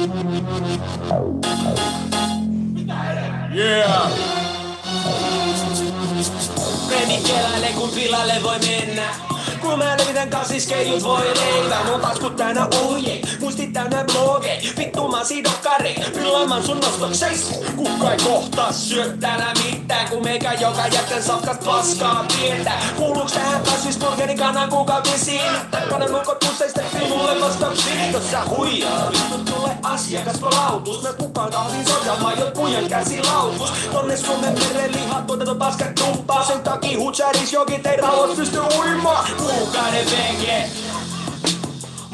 Yeah! Meni kelaille kun pilalle voi mennä kun mä levitän kasiskeijut voi leivä Mun taskut täynnä ohje, muistit täynnä bloge. Vittu mä sidokkari, pilaamaan sun nostokseis Kukka ei kohtaa syö täällä mitään Kun meikä joka jätten safkas paskaa pientä Kuuluuks tähän kasvisburgerin kanan kuukautisiin Kanan lukot useista mulle vastauksia Tossa huijaa, vittu tulee asiakaspalautus Me kukaan kahvin sojamaan jo pujan käsilautus Tonne Suomen meren lihat tuotettu paskat tuppaa Sen takia hutsaris jokin ei rauhoit pysty uimaan. Kuukauden veke.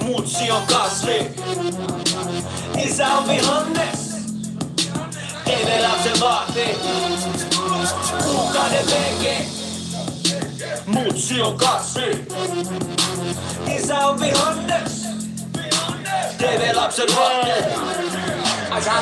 Mutsi on kasvi. Isä on vihannes. TV-lapsen vahti. Kuukauden veke. Mutsi on kasvi. Isä on vihannes. TV-lapsen vahti. Sä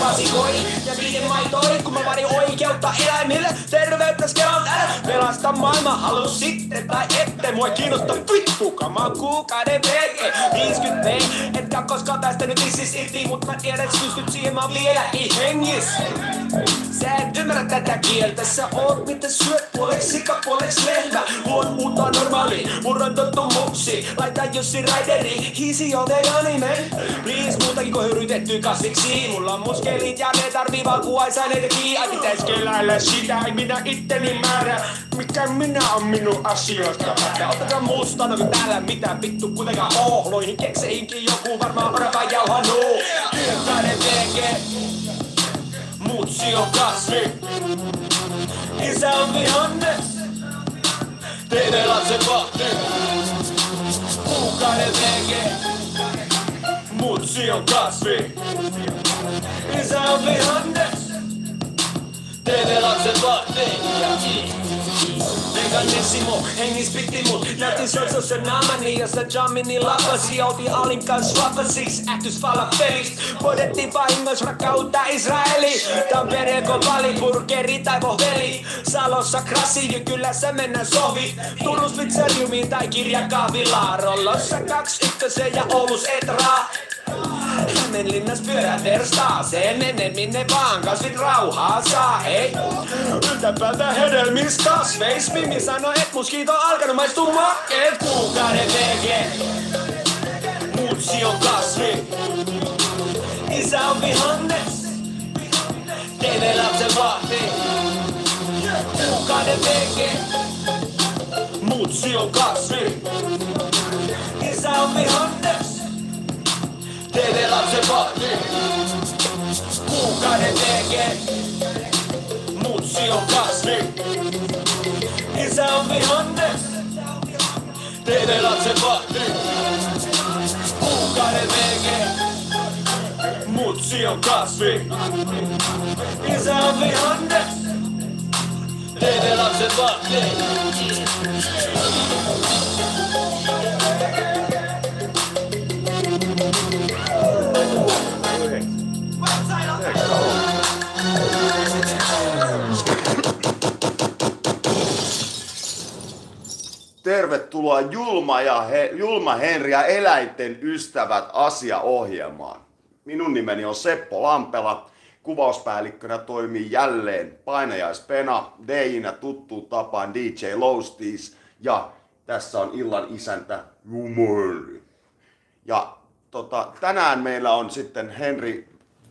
vasikoin ja viiden maitoi Kun mä varin oikeutta eläimille Terveyttä skelan älä Pelasta maailma halus sitten tai ette. Mua ei kiinnosta vittu Kama kuukauden veke. 50 v Etkä koskaan tästä nyt issis irti Mut mä tiedän et pystyt siihen mä oon vielä hengis Sä et ymmärrä tätä kieltä Sä oot mitä syöt. Puoleks sika puoleks lehmä. Luon uutta normaali Murran tottumuksi Laita Jussi Raideri Hiisi on anime Please muutakin kuin höyrytetty kasviksi niin, mulla on muskelit ja ne tarvii vaan kuvaisaineitakin Ai pitäis keläillä sitä, ei minä itteni määrä. Mikä minä on minun asioista? Ja ottakaa musta, no täällä mitä vittu kuitenkaan oo. Loihin kekseihinkin joku varmaan orava jauhanuu Työtäinen veke Mutsi on kasvi Isä on vihannes TV-lapsen vahti Kuukauden veke Mutsi on kasvi Isä on vihannes TV-lapsen vahti Veganissimo, hengis piti mut. Näytin sotsossa naamani ja sä jammini lapasi. Olti alin kans vapasis, ähtys falafelis Podettiin vahingois rakkautta Israeli. Tampere vali, burgeri tai vohveli Salossa krassi, kylässä mennään sovi. Turus pizzeriumiin tai kirjakahvilaa Rollossa kaksi ykkösen ja Oulus etraa Hämeenlinnas pyörät verstaaseen Mene minne vaan, kasvit rauhaa saa, ei Yltäpäältä hedelmis kasveis. Mimi sanoi, et muskiito alkanut maistuu makkeet Kuukauden vege Mutsi on kasvi. Isä on vihannes TV-lapsen vahti. Kuukauden vege Mutsi on kasvi. Isä on vihannes TV-lapsen vahti Kuukauden vege Mutsi on kasvi Isä on vihannes TV-lapsen vahti Kuukauden vege Mutsi on kasvi. Isä on vihannes TV-lapsen vahti Tervetuloa Julma, ja He, Julma Henri ja eläinten ystävät asiaohjelmaan. Minun nimeni on Seppo Lampela. Kuvauspäällikkönä toimii jälleen painajaispena, DJnä tuttuun tapaan DJ Lowsties ja tässä on illan isäntä Julma Ja tota, tänään meillä on sitten Henri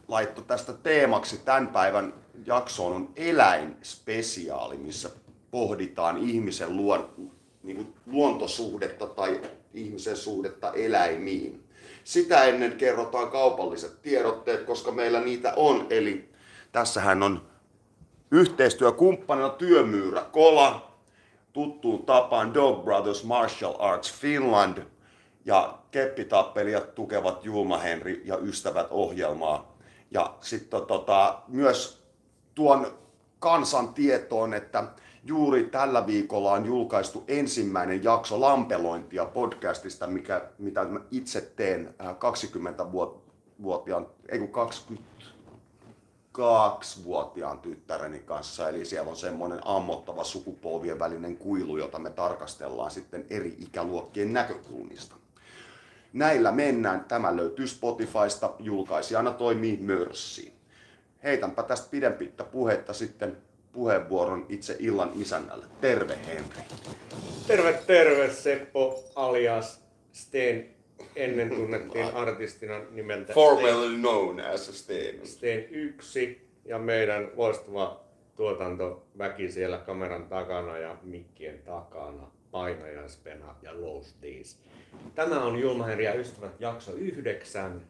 laitto tästä teemaksi tämän päivän jaksoon on eläinspesiaali, missä pohditaan ihmisen luon, niin kuin luontosuhdetta tai ihmisen suhdetta eläimiin. Sitä ennen kerrotaan kaupalliset tiedotteet, koska meillä niitä on. Eli tässähän on yhteistyökumppanina työmyyrä Kola, tuttuun tapaan Dog Brothers Martial Arts Finland ja keppitappelijat tukevat Julma Henri ja Ystävät ohjelmaa. Ja sitten tota, myös tuon kansan tietoon, että juuri tällä viikolla on julkaistu ensimmäinen jakso lampelointia podcastista, mikä, mitä mä itse teen 20-vuotiaan, ei kun 22-vuotiaan tyttäreni kanssa. Eli siellä on semmoinen ammottava sukupolvien välinen kuilu, jota me tarkastellaan sitten eri ikäluokkien näkökulmista. Näillä mennään. Tämä löytyy Spotifysta. Julkaisijana toimii Mörssi. Heitänpä tästä pidempittä puhetta sitten puheenvuoron itse illan isännälle. Terve Henri. Terve, terve Seppo alias Sten. Ennen tunnettiin artistina nimeltä Formerly known as Sten. Sten 1 ja meidän loistava tuotantoväki siellä kameran takana ja mikkien takana. Painajaispena ja Low Tämä on Julma ja ystävät jakso 9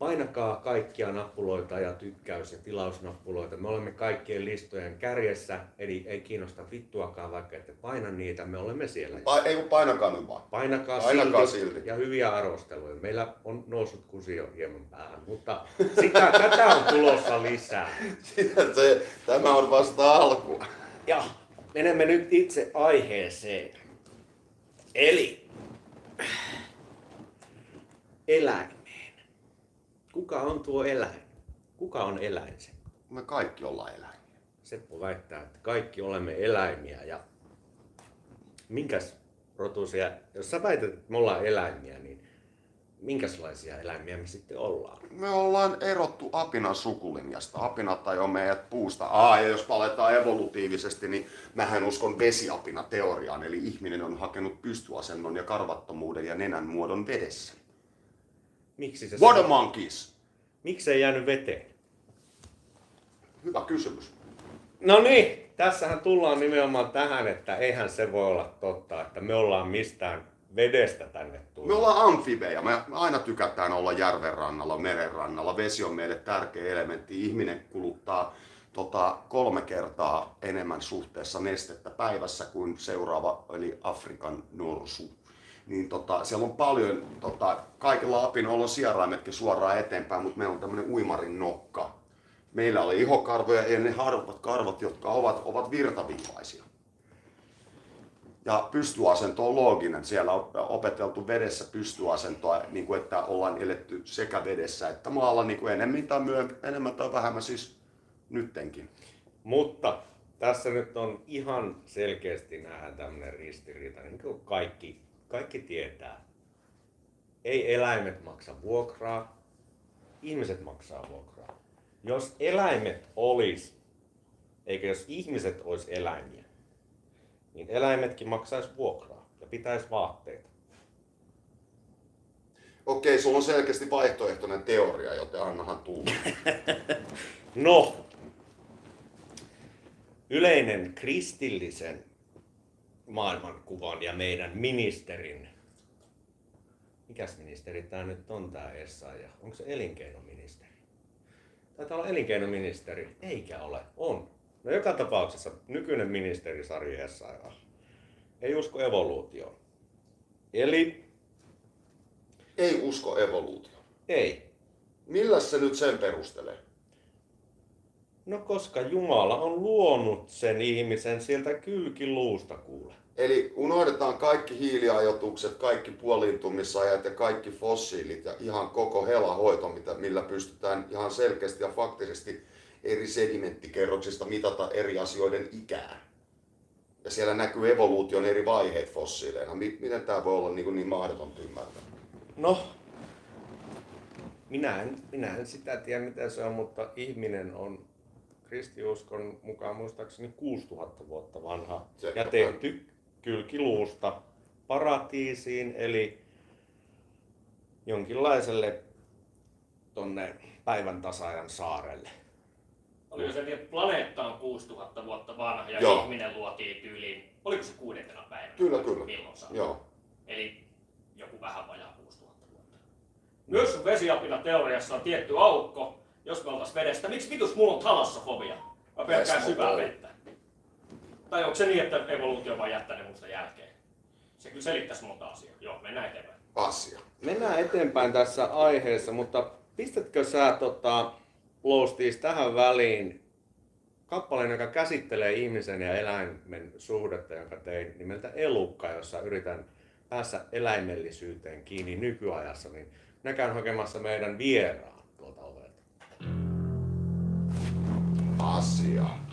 painakaa kaikkia nappuloita ja tykkäys- ja tilausnappuloita. Me olemme kaikkien listojen kärjessä, eli ei kiinnosta vittuakaan, vaikka ette paina niitä, me olemme siellä. Pa- ei kun painakaa nyt vaan. Painakaa, painakaa silti, silti, ja hyviä arvosteluja. Meillä on noussut kusio hieman päähän, mutta sitä, tätä on tulossa lisää. Se, tämä on vasta alku. Ja menemme nyt itse aiheeseen. Eli eläin. Kuka on tuo eläin? Kuka on eläin se? Me kaikki ollaan eläimiä. Seppo väittää, että kaikki olemme eläimiä ja minkäs rotuisia, jos sä väität, että me ollaan eläimiä, niin minkälaisia eläimiä me sitten ollaan? Me ollaan erottu apinan sukulinjasta. Apinat tai on meidät puusta. Aa, ja jos paletaan evolutiivisesti, niin mähän uskon vesiapina teoriaan. Eli ihminen on hakenut pystyasennon ja karvattomuuden ja nenän muodon vedessä. Miksi se What a monkeys? Miksi ei jäänyt veteen? Hyvä kysymys. No niin, tässähän tullaan nimenomaan tähän, että eihän se voi olla totta, että me ollaan mistään vedestä tänne tullut. Me ollaan amfibeja. Me aina tykätään olla järven rannalla, meren rannalla. Vesi on meille tärkeä elementti. Ihminen kuluttaa tota, kolme kertaa enemmän suhteessa nestettä päivässä kuin seuraava, eli Afrikan norsu niin tota, siellä on paljon, tota, kaikilla apinoilla on sieraimetkin suoraan eteenpäin, mutta meillä on tämmöinen uimarin nokka. Meillä oli ihokarvoja ja ne harvat karvat, jotka ovat, ovat virtaviivaisia. Ja pystyasento on looginen. Siellä on opeteltu vedessä pystyasentoa, niin kuin että ollaan eletty sekä vedessä että maalla niin kuin enemmän tai, myö, enemmän tai vähemmän siis nyttenkin. Mutta tässä nyt on ihan selkeästi nähdään tämmöinen ristiriita, niin kuin kaikki kaikki tietää. Ei eläimet maksa vuokraa, ihmiset maksaa vuokraa. Jos eläimet olisi, eikä jos ihmiset olisi eläimiä, niin eläimetkin maksaisi vuokraa ja pitäisi vaatteita. Okei, sulla on selkeästi vaihtoehtoinen teoria, joten annahan tulla. no, yleinen kristillisen maailmankuvan ja meidän ministerin. Mikäs ministeri tämä nyt on tämä ja Onko se elinkeinoministeri? Taitaa olla elinkeinoministeri. Eikä ole. On. No joka tapauksessa nykyinen ministeri Sari Essayah ei usko evoluutioon. Eli... Ei usko evoluutioon? Ei. Millä se nyt sen perustelee? No koska Jumala on luonut sen ihmisen sieltä kylkiluusta kuule. Eli unohdetaan kaikki hiiliajoitukset, kaikki puoliintumisajat ja kaikki fossiilit ja ihan koko helahoito, mitä, millä pystytään ihan selkeästi ja faktisesti eri sedimenttikerroksista mitata eri asioiden ikää. Ja siellä näkyy evoluution eri vaiheet fossiileina. Miten tämä voi olla niin, niin mahdotonta ymmärtää? No, minä en, minä en sitä tiedä mitä se on, mutta ihminen on kristiuskon mukaan muistaakseni 6000 vuotta vanha se ja tehty kylkiluusta paratiisiin, eli jonkinlaiselle tonne päivän tasaajan saarelle. Oliko se niin, että planeetta on 6000 vuotta vanha ja Joo. ihminen luotiin tyyliin, oliko se kuudentena päivänä? Kyllä, kyllä. Milloin Joo. Eli joku vähän vajaa 6000 vuotta. Myös vesiapina teoriassa on tietty aukko, jos me oltais vedestä. Miksi vitus mulla on talassofobia? Mä pelkään syvää vettä. Tai onko se niin, että evoluutio vaan jättänyt musta jälkeen? Se kyllä selittäisi monta asiaa. Joo, mennään eteenpäin. Asia. Mennään eteenpäin tässä aiheessa, mutta pistätkö sä tota, Loustis tähän väliin kappaleen, joka käsittelee ihmisen ja eläimen suhdetta, jonka tein nimeltä Elukka, jossa yritän päässä eläimellisyyteen kiinni nykyajassa, niin minä käyn hakemassa meidän vieraan tuolta まず啊。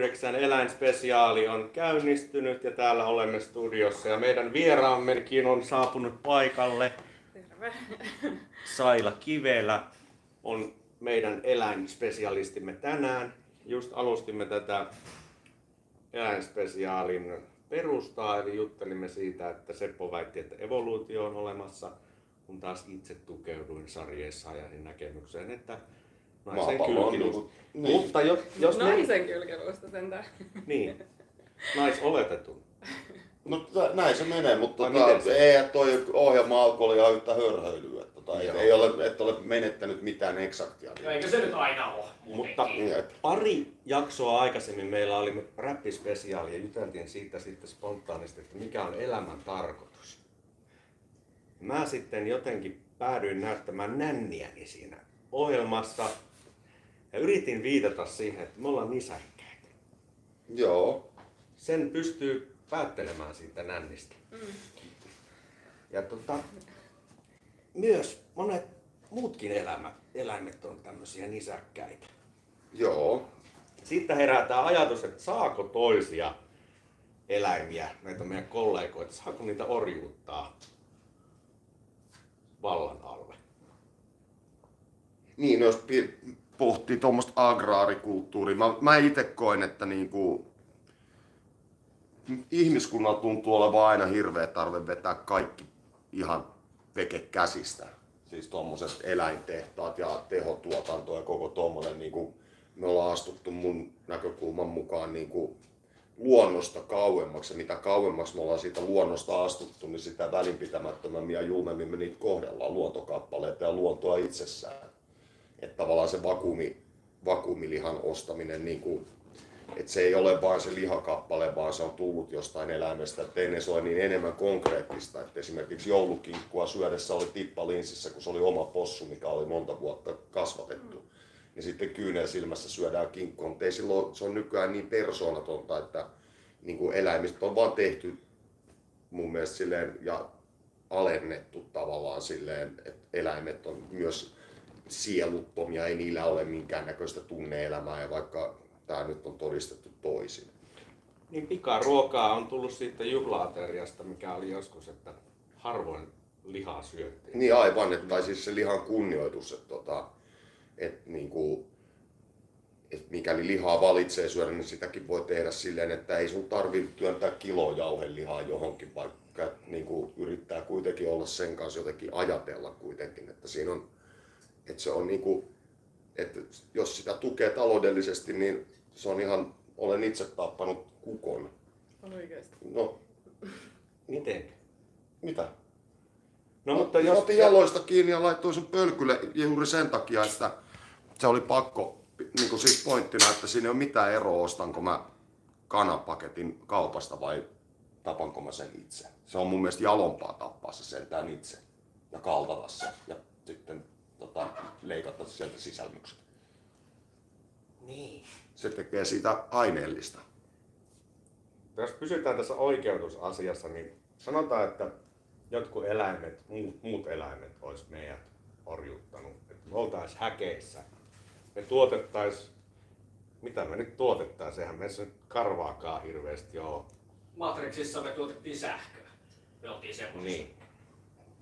9 eläinspesiaali on käynnistynyt ja täällä olemme studiossa ja meidän vieraammekin on saapunut paikalle. Terve. Saila Kivelä on meidän eläinspesialistimme tänään. Just alustimme tätä eläinspesiaalin perustaa, eli juttelimme siitä, että Seppo väitti, että evoluutio on olemassa, kun taas itse tukeuduin sarjeissa ja näkemykseen, että naisen Maapallo on kylkilusta. niinku- niin. Mutta jos, jos me, Naisen kylkelusta sentään. niin, naisoletetun. No näin se menee, mutta tota, miten se? ei toi ohjelma alkoi ihan yhtä hörhöilyä. Tota, Joo. ei ole, et ole menettänyt mitään eksaktia. No eikö se nyt aina ole? Mutta Niin, pari jaksoa aikaisemmin meillä oli räppispesiaali ja juteltiin siitä sitten spontaanisti, että mikä on elämän tarkoitus. Mä sitten jotenkin päädyin näyttämään nänniäni siinä ohjelmassa ja yritin viitata siihen, että me ollaan nisäkkäitä. Joo. Sen pystyy päättelemään siitä nännistä. Mm. Ja tota, myös monet muutkin elämät, eläimet on tämmöisiä nisäkkäitä. Joo. Sitten herää tämä ajatus, että saako toisia eläimiä, näitä meidän kollegoita, saako niitä orjuuttaa vallan alle? Niin, jos pohtii tuommoista agraarikulttuuria, mä, mä itse koen, että niinku, ihmiskunnalla tuntuu olevan aina hirveä tarve vetää kaikki ihan veke käsistä. Siis tuommoiset eläintehtaat ja tehotuotanto ja koko tuommoinen, niinku, me ollaan astuttu mun näkökulman mukaan niinku, luonnosta kauemmaksi. Ja mitä kauemmaksi me ollaan siitä luonnosta astuttu, niin sitä välinpitämättömämmin ja julmemmin me niitä kohdellaan luontokappaleita ja luontoa itsessään. Että tavallaan se vakuumi, vakuumilihan ostaminen, niin kuin, että se ei ole vain se lihakappale, vaan se on tullut jostain eläimestä. Että ennen se oli niin enemmän konkreettista, että esimerkiksi joulukinkkua syödessä oli tippa linssissä, kun se oli oma possu, mikä oli monta vuotta kasvatettu. Ja sitten kyynel silmässä syödään kinkkua, mutta ei silloin, se on nykyään niin persoonatonta, että niin kuin eläimistä on vaan tehty mun mielestä silleen, ja alennettu tavallaan silleen, että eläimet on myös sieluttomia, ei niillä ole minkäännäköistä tunneelämää, ja vaikka tämä nyt on todistettu toisin. Niin pikaruokaa on tullut siitä juhlaateriasta, mikä oli joskus, että harvoin lihaa syötiin. Niin aivan, että, tai siis se lihan kunnioitus, että, tota, että, niin kuin, että mikäli lihaa valitsee syödä, niin sitäkin voi tehdä silleen, että ei sun tarvitse työntää kilo jauhelihaa johonkin, vaikka niin kuin, yrittää kuitenkin olla sen kanssa jotenkin ajatella kuitenkin, että siinä on, että se on niin kuin, että jos sitä tukee taloudellisesti, niin se on ihan, olen itse tappanut kukon. On oikeesti. No, Miten? mitä? No mutta Mä jos... otin jaloista kiinni ja laittoin sen pölkylle juuri sen takia, että se oli pakko, niin kuin siis pointtina, että siinä ei ole mitään eroa, ostanko mä kanapaketin kaupasta vai tapanko mä sen itse. Se on mun mielestä jalompaa tappaa se sentään itse ja kaltata se ja sitten tota, leikata sieltä sisälmykset. Niin. Se tekee siitä aineellista. Jos pysytään tässä oikeutusasiassa, niin sanotaan, että jotkut eläimet, muut, muut eläimet olisi meidät orjuttanut. Että me oltais häkeissä. Me tuotettais, mitä me nyt tuotettais, eihän meissä nyt karvaakaan hirveästi ole. Matrixissa me tuotettiin sähköä. Me oltiin semmoisia. Niin.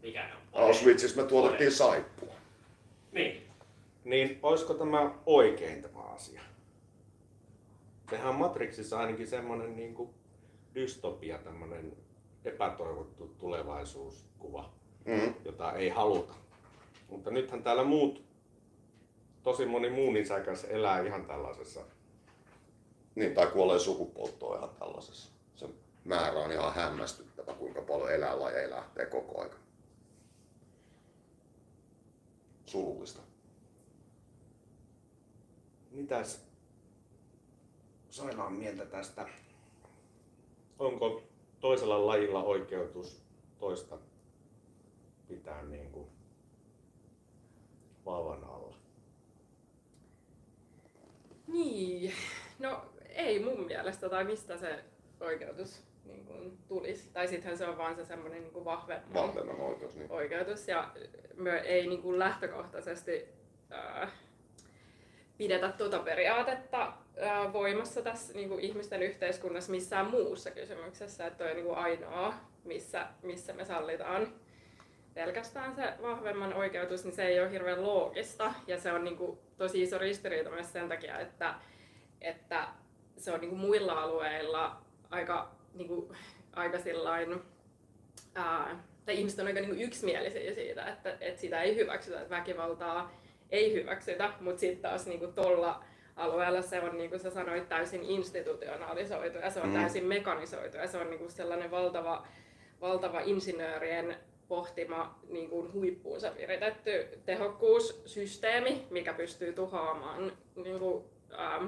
Mikä ne on? Auschwitzissa me tuotettiin saippua. Niin. Niin olisiko tämä oikein tämä asia? Sehän Matrixissa ainakin semmoinen niin kuin dystopia, tämmöinen epätoivottu tulevaisuuskuva, Mm. jota ei haluta. Mutta nythän täällä muut, tosi moni muu nisäkäs elää ihan tällaisessa. Niin, tai kuolee sukupuuttoon ihan tällaisessa. Se määrä on ihan hämmästyttävä, kuinka paljon eläinlajeja lähtee koko ajan. Surullista. Mitäs sairaan mieltä tästä? Onko toisella lajilla oikeutus toista pitää niin kuin vallan alla? Niin, no ei mun mielestä, tai mistä se oikeutus niin kuin, tulisi. Tai sittenhän se on vaan se semmoinen niin vahvemman Vahvemman oikeus. Niin. oikeutus ja me ei niin kuin lähtökohtaisesti ää, pidetä tuota periaatetta ää, voimassa tässä niin kuin ihmisten yhteiskunnassa missään muussa kysymyksessä, että toi on niin kuin ainoa, missä, missä me sallitaan pelkästään se vahvemman oikeutus, niin se ei ole hirveän loogista ja se on niin kuin tosi iso ristiriita myös sen takia, että, että se on niin kuin muilla alueilla aika, niin kuin, aika sillain, ää, tai ihmiset on aika niin kuin yksimielisiä siitä, että, että sitä ei hyväksytä, että väkivaltaa ei hyväksytä, mutta sitten taas niin kuin tuolla alueella se on, niin kuin sä sanoit, täysin institutionalisoitu ja se on Mm. täysin mekanisoitu ja se on niin kuin sellainen valtava, valtava insinöörien pohtima niin kuin huippuunsa viritetty tehokkuussysteemi, mikä pystyy tuhoamaan, niin kuin, ähm,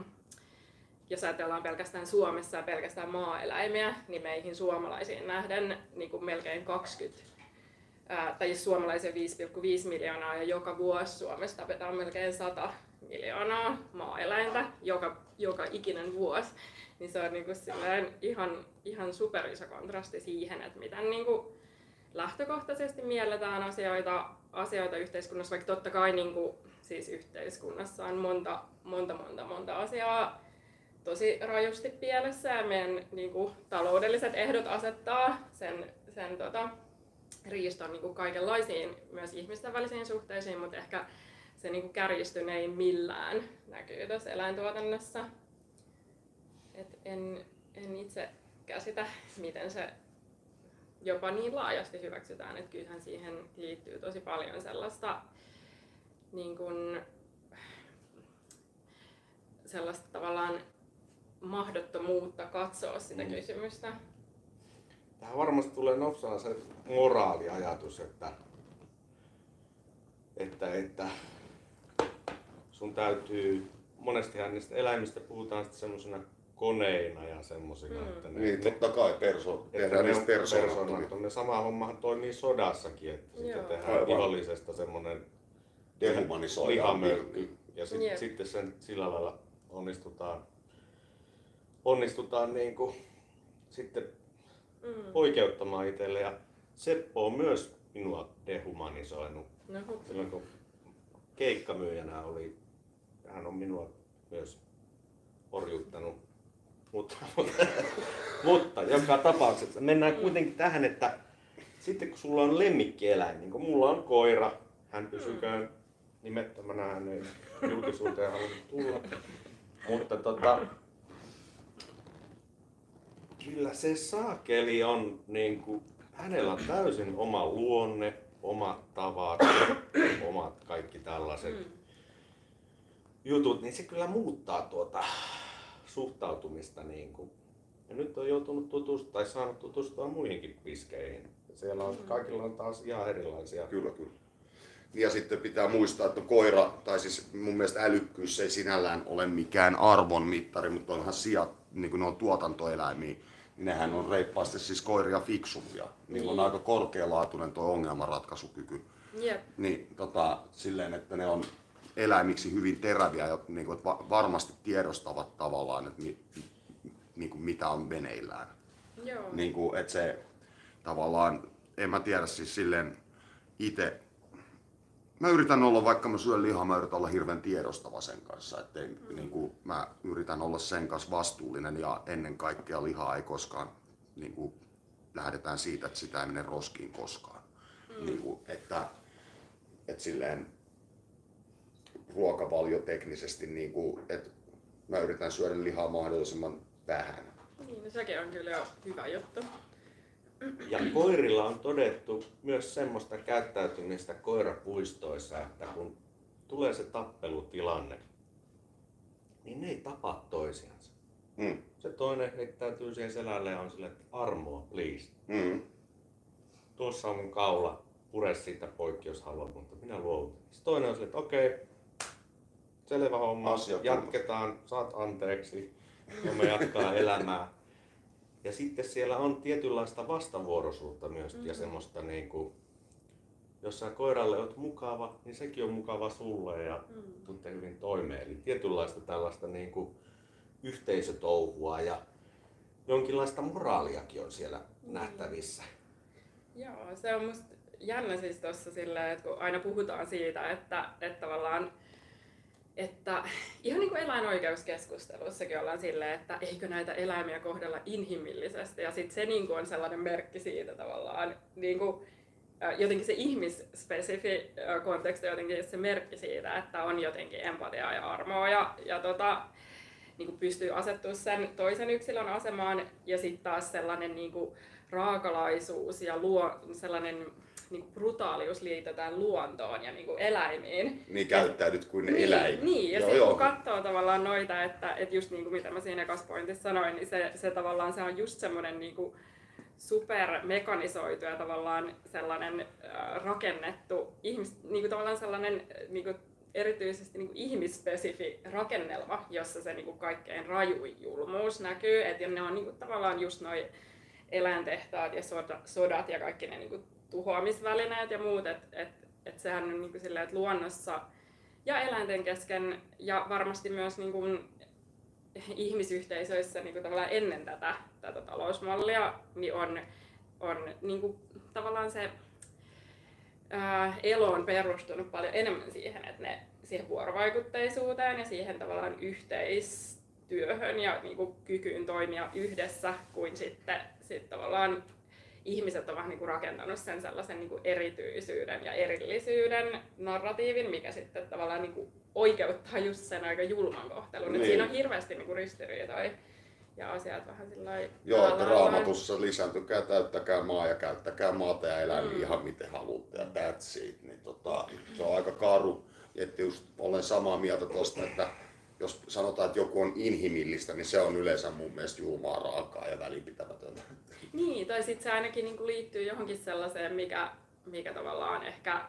jos ajatellaan pelkästään Suomessa ja pelkästään maaeläimiä, niin meihin suomalaisiin nähden niin kuin melkein 20 ää, tai jos suomalaisia 5,5 miljoonaa ja joka vuosi Suomessa tapetaan melkein 100 miljoonaa maa-eläintä joka, joka ikinen vuosi, niin se on niinku silleen ihan, ihan super iso kontrasti siihen, että miten niinku lähtökohtaisesti mielletään asioita, asioita yhteiskunnassa, vaikka totta kai niinku, siis yhteiskunnassa on monta, monta, monta, monta asiaa tosi rajusti pielessä ja meidän niinku, taloudelliset ehdot asettaa sen, sen tota, riiston niin kuin kaikenlaisiin myös ihmisten välisiin suhteisiin, mutta ehkä se niin kuin kärjistynein millään näkyy tässä eläintuotannossa. Et en, en itse käsitä, miten se jopa niin laajasti hyväksytään, että kyllähän siihen liittyy tosi paljon sellaista niin kuin, sellaista tavallaan mahdottomuutta katsoa sitä mm. kysymystä. Tähän varmasti tulee nopsaan se moraaliajatus, että, että, että sun täytyy, monestihan niistä eläimistä puhutaan sitten semmoisena koneina ja semmoisina, mm. että ne, niin, totta kai perso, tehdään niistä persoonattomia. Ne sama hommahan toimii sodassakin, että sitten tehdään Aivan. vihollisesta semmoinen lihamölkky. Ja sit, sitten sen sillä lailla onnistutaan, onnistutaan niin kuin, sitten mm. oikeuttamaan itselle. Ja Seppo on myös minua dehumanisoinut. No, Silloin kun keikkamyyjänä oli, hän on minua myös orjuuttanut. Mutta, mutta, mutta joka tapauksessa mennään mm. kuitenkin tähän, että sitten kun sulla on lemmikkieläin, niin kuin mulla on koira, hän pysyköön mm. nimettömänä, hän ei julkisuuteen halunnut tulla. Mutta tota, kyllä se saakeli on niin kuin, hänellä on täysin oma luonne, omat tavat, omat kaikki tällaiset mm. jutut, niin se kyllä muuttaa tuota suhtautumista. Niin kuin. Ja nyt on joutunut tutustua tai saanut tutustua muihinkin piskeihin. Siellä on, mm. kaikilla on taas ihan erilaisia. Kyllä, kyllä. Ja sitten pitää muistaa, että koira, tai siis mun mielestä älykkyys ei sinällään ole mikään arvon mittari, mutta onhan sijat, niin kuin ne on tuotantoeläimiä, nehän on reippaasti siis koiria fiksumpia. Niillä on niin. aika korkealaatuinen tuo ongelmanratkaisukyky. Yep. Niin tota, silleen, että ne on eläimiksi hyvin teräviä ja niin kuin, että varmasti tiedostavat tavallaan, että mi, niin kuin, mitä on veneillään. Joo. Niin kuin, että se tavallaan, en mä tiedä siis silleen itse mä yritän olla, vaikka mä syön lihaa, mä yritän olla hirveän tiedostava sen kanssa. Ettei, mm. niin kuin, mä yritän olla sen kanssa vastuullinen ja ennen kaikkea lihaa ei koskaan, niin kuin, lähdetään siitä, että sitä ei mene roskiin koskaan. Mm. Niin kuin, että, että silleen ruokavalio teknisesti, niin kuin, että mä yritän syödä lihaa mahdollisimman vähän. Niin, no sekin on kyllä hyvä juttu. Ja koirilla on todettu myös semmoista käyttäytymistä koirapuistoissa, että kun tulee se tappelutilanne, niin ne ei tapa toisiansa. Mm. Se toinen heittäytyy siihen selälle ja on sille, että armoa, please. Mm. Tuossa on mun kaula, pure siitä poikki, jos haluat, mutta minä luovutan. Sitten toinen on sille, että okei, okay, selvä homma, Asia jatketaan, saat anteeksi, ja me jatkaa elämää. Ja sitten siellä on tietynlaista vastavuoroisuutta myös mm-hmm. ja semmoista niin kuin, jos sä koiralle oot mukava, niin sekin on mukava sulle ja mm. tuntee hyvin toimeen. Eli tietynlaista tällaista niin kuin yhteisötouhua ja jonkinlaista moraaliakin on siellä mm. nähtävissä. Joo, se on musta jännä siis tuossa silleen, että kun aina puhutaan siitä, että, että tavallaan että ihan niin kuin eläinoikeuskeskustelussakin ollaan silleen, että eikö näitä eläimiä kohdella inhimillisesti. Ja sitten se niin kuin on sellainen merkki siitä tavallaan, niin kuin, jotenkin se ihmisspesifi konteksti jotenkin se merkki siitä, että on jotenkin empatiaa ja armoa ja, ja tota, niin kuin pystyy asettumaan sen toisen yksilön asemaan ja sitten taas sellainen niin kuin raakalaisuus ja luo, sellainen niin kuin brutaalius liitetään luontoon ja niin kuin eläimiin. Niin käyttäydyt kuin ne niin, eläin. Niin, ja sitten kun katsoo tavallaan noita, että, että just niin kuin mitä mä siinä ekaspointissa sanoin, niin se, se tavallaan se on just semmoinen niin kuin supermekanisoitu ja tavallaan sellainen äh, rakennettu, ihmis, niin kuin tavallaan sellainen niin kuin erityisesti niin ihmisspesifi rakennelma, jossa se niin kuin kaikkein rajuin julmuus näkyy. Et ne on niin kuin, tavallaan just noin eläintehtaat ja sodat ja kaikki ne niin kuin, tuhoamisvälineet ja muut, että et, et sehän on niin kuin silleen, että luonnossa ja eläinten kesken ja varmasti myös niin kuin ihmisyhteisöissä niin kuin tavallaan ennen tätä, tätä talousmallia niin on, on niin kuin tavallaan se ää, elo on perustunut paljon enemmän siihen, että ne siihen vuorovaikutteisuuteen ja siihen tavallaan yhteistyöhön ja niin kuin kykyyn toimia yhdessä kuin sitten sit tavallaan ihmiset ovat niin kuin rakentanut sen sellaisen niin kuin erityisyyden ja erillisyyden narratiivin, mikä sitten tavallaan niin kuin oikeuttaa just sen aika julman kohtelun. Niin. Siinä on hirveästi niin kuin ristiriitoja ja asiat vähän sillä Joo, että raamatussa lisääntykää, täyttäkää maa ja käyttäkää maata ja elää mm. ihan miten haluatte ja that's it. Niin tota, se on aika karu. Että just olen samaa mieltä tuosta, että jos sanotaan, että joku on inhimillistä, niin se on yleensä mun mielestä julmaa, raakaa ja välinpitämätöntä. Niin, tai sitten se ainakin niin kuin liittyy johonkin sellaiseen, mikä, mikä tavallaan ehkä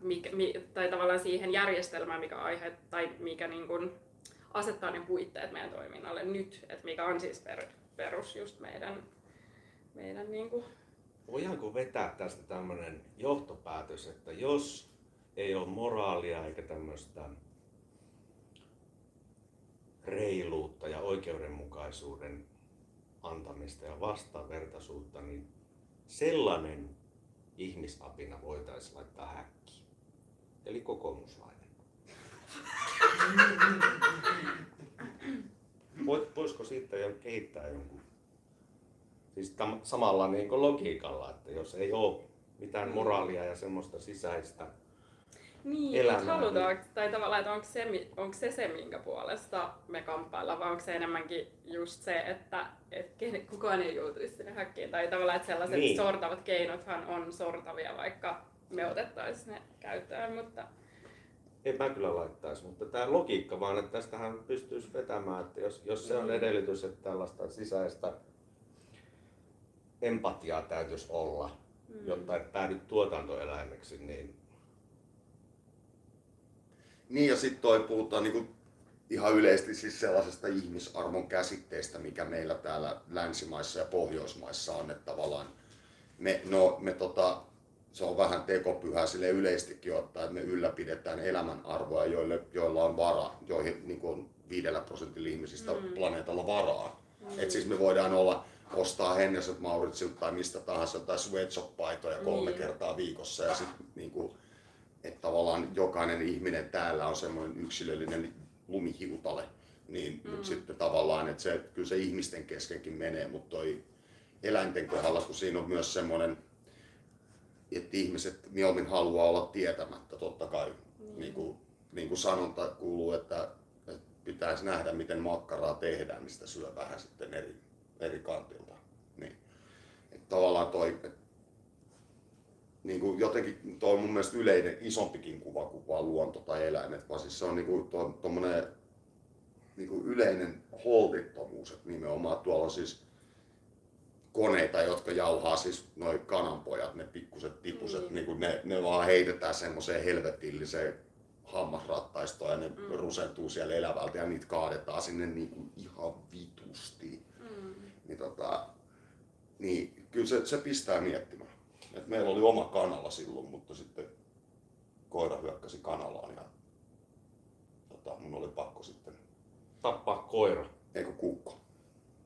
mikä, mi, tai tavallaan siihen järjestelmään, mikä aihe, tai mikä niin kuin asettaa ne puitteet meidän toiminnalle nyt, että mikä on siis per, perus just meidän, meidän niin kuin... Voidaanko vetää tästä tämmöinen johtopäätös, että jos ei ole moraalia eikä tämmöistä reiluutta ja oikeudenmukaisuuden antamista ja vastavertaisuutta, niin sellainen ihmisapina voitaisiin laittaa häkkiin. Eli kokoomuslainen. Voisiko siitä jo kehittää jonkun siis tam- samalla niin logiikalla, että jos ei ole mitään moraalia ja semmoista sisäistä niin, elämää. Halutaan, niin... tai tavallaan, että onko se, onko se se, minkä puolesta me kamppaillaan, vai onko se enemmänkin just se, että, että kukaan ei joutuisi sinne häkkiin, tai tavallaan, että sellaiset niin. sortavat keinothan on sortavia, vaikka me otettaisiin ne käyttöön, mutta... En mä kyllä laittaisi, mutta tämä logiikka vaan, että tästähän pystyisi vetämään, että jos, jos se on mm. edellytys, että tällaista sisäistä empatiaa täytyisi olla, mm. jotta et päädyt tuotantoeläimeksi, niin niin ja sitten toi puhutaan niinku ihan yleisesti siis sellaisesta ihmisarvon käsitteestä, mikä meillä täällä länsimaissa ja pohjoismaissa on, että tavallaan me, no, me tota, se on vähän tekopyhää sille yleistikin ottaa, että me ylläpidetään elämän arvoja, joille, joilla on varaa, joihin niin kuin viidellä prosentilla ihmisistä mm. planeetalla varaa. Mm. Et siis me voidaan olla ostaa Henneset Mauritsilta tai mistä tahansa tai sweatshop-paitoja kolme mm. kertaa viikossa ja sitten niin kuin, että tavallaan jokainen ihminen täällä on semmoinen yksilöllinen lumihiutale, niin mm. nyt sitten tavallaan, että se, kyllä se ihmisten keskenkin menee, mutta toi eläinten kohdalla, kun siinä on myös semmoinen, että ihmiset mieluummin haluaa olla tietämättä, totta kai, mm. niin kuin, niin kuin sanonta kuuluu, että, että pitäisi nähdä, miten makkaraa tehdään, mistä syö vähän sitten eri, eri kantilta. Niin. Että tavallaan toi, että niin kuin jotenkin tuo on mun mielestä yleinen isompikin kuva kuin vaan luonto tai eläimet, vaan siis se on niin kuin tuommoinen niin kuin yleinen holtittomuus, että nimenomaan tuolla on siis koneita, jotka jauhaa siis noin kananpojat, ne pikkuset tipuset, mm. niin kuin ne, ne vaan heitetään semmoiseen helvetilliseen hammasrattaistoon ja ne mm. rusentuu siellä elävältä ja niitä kaadetaan sinne niin kuin ihan vitusti. Mm. Niin, tota, niin kyllä se, se pistää miettimään. Et meillä oli oma kanala silloin, mutta sitten koira hyökkäsi kanalaan ja tota, mun oli pakko sitten... Tappaa koira? Eikö kukko?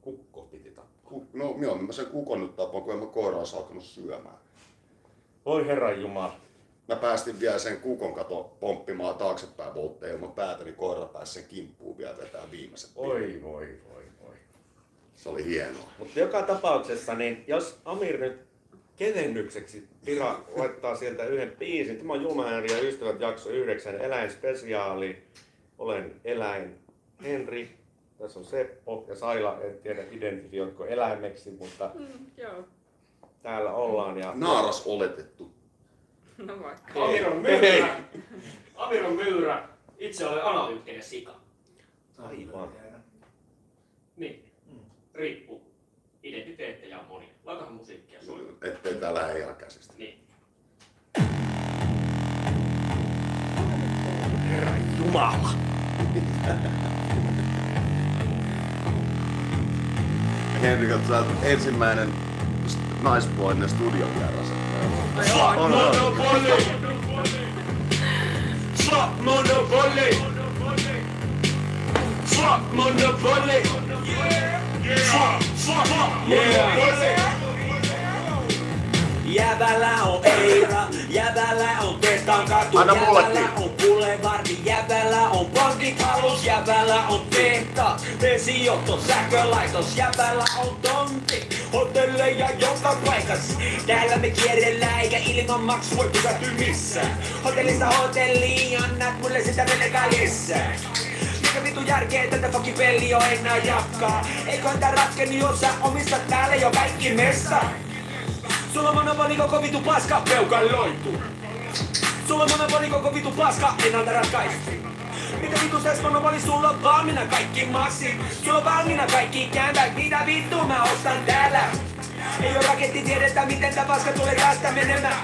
Kukko piti tappaa? Ku, no joo, mä sen kukon nyt tappaan, kun en mä koiraa olisi alkanut syömään. Voi herran jumala. Mä päästin vielä sen kukon kato pomppimaan taaksepäin voltteja ilman päätä, niin koira pääsi sen kimppuun vielä vetää viimeiset. Oi, voi, voi, voi. Se oli hienoa. Mutta joka tapauksessa, niin jos Amir nyt kevennykseksi Pira laittaa sieltä yhden biisin. Tämä on Julmaääri ja ystävät jakso 9 eläinspesiaali. Olen eläin Henri. Tässä on Seppo ja Saila. En tiedä identifioitko eläimeksi, mutta mm, joo. täällä ollaan. Ja... Naaras oletettu. No vaikka. Amir on myyrä. Amir on myyrä. Itse olen analyyttinen sika. Aivan. Niin. Riippuu. Identiteettejä on monia. Laitahan musiikkia soimaan. Ettei tää lähde ihan käsistä. Niin. Herra Jumala! Henrik, sä oot ensimmäinen naispuolinen studiovieras. On, on, on. Fuck Monopoly. Fuck Monopoly. Fuck, fuck, fuck Monopoly. Jävällä on Eira, jävällä on Testan katu, Anna jävällä on Boulevard, jävällä on pankitalous, jävällä on tehtaat, vesijohto, sähkölaitos, jävällä on tontti, hotelleja joka paikas. Täällä me kierrellään eikä ilman maksu voi pysähtyä missään. Hotellista hotelliin, annat mulle sitä velkaa lisää. Mikä vitu järkeä tätä fucking peliä on enää jatkaa? Eiköhän tää ratkeni, jos sä omistat täällä jo kaikki mesta? Sulla on monopoli koko vitu paska, peukan loittu. Sulla on monopoli koko vitu paska, ennalta ratkaistu. Mitä vitu täs monopoli, sulla on valmiina kaikki massit. Sulla on valmiina kaikki kämpät, mitä vittu mä ostan täällä? Ei oo raketti tiedettä, miten tää paska tulee tästä menemään.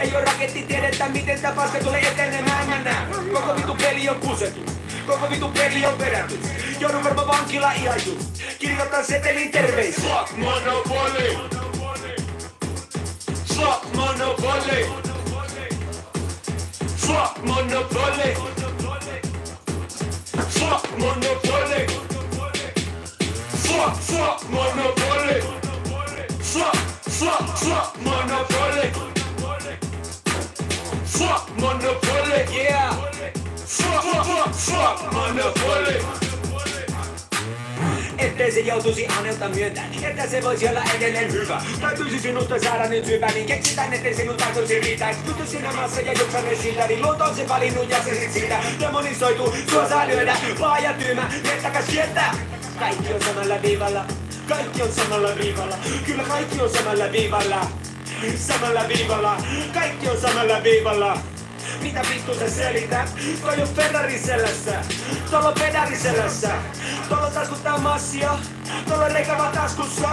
Ei oo raketti tiedettä, miten tää paska tulee etenemään mä näen. Koko vitu peli on kusettu. Koko vitu peli on perätty. Joudun varma vankila iaitu. Kirjoitan setelin terveis. Fuck Monopoly! Fuck Monopoly! Fuck Monopoly! Fuck Monopoly! Fuck, fuck Monopoly! Fuck, fuck, fuck Monopoly! Fuck Monopoly! Yeah! Fuck, fuck, fuck, Monopoly! Ettei se joutuisi Anelta myöntää, että se voisi olla edelleen hyvä. Täytyisi sinusta saada nyt hyvä, niin keksitään, ettei sinun tahtoisi riitä. Pysty sinä maassa ja juksane siltä, niin luonto on se valinnut ja se sit siitä. Demonisoitu, sua saa lyödä, laaja tyymä, mettäkäs kiettää. Kaikki on samalla viivalla, kaikki on samalla viivalla. Kyllä kaikki on samalla viivalla. Samalla viivalla, kaikki on samalla viivalla. Mitä vittu sä selität? Toi on Ferrari selässä, tuolla on pedari selässä. Tuolla on taskuttaa massia, tuolla on reikä vaan taskussa.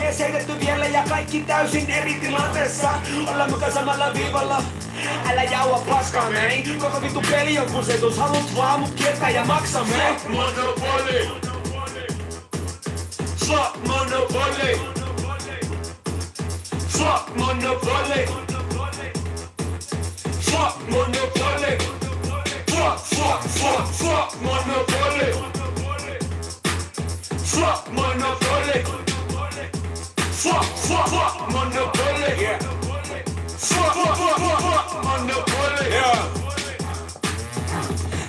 Ees heitetty vielä ja kaikki täysin eri tilanteessa. Ollaan mukaan samalla viivalla. Älä jaua paskaa näin, koko vittu peli on kusetus. Haluut vaan mut kiertää ja maksa me. Monopoly! Fuck Monopoly! Fuck Monopoly! Fuck Monopoly! Fuck, fuck, fuck, fuck Monopoly! Fuck Monopoly! Fuck, fuck, fuck Monopoly! Yeah. Fuck, fuck, fuck, fuck, Monopoly! Yeah.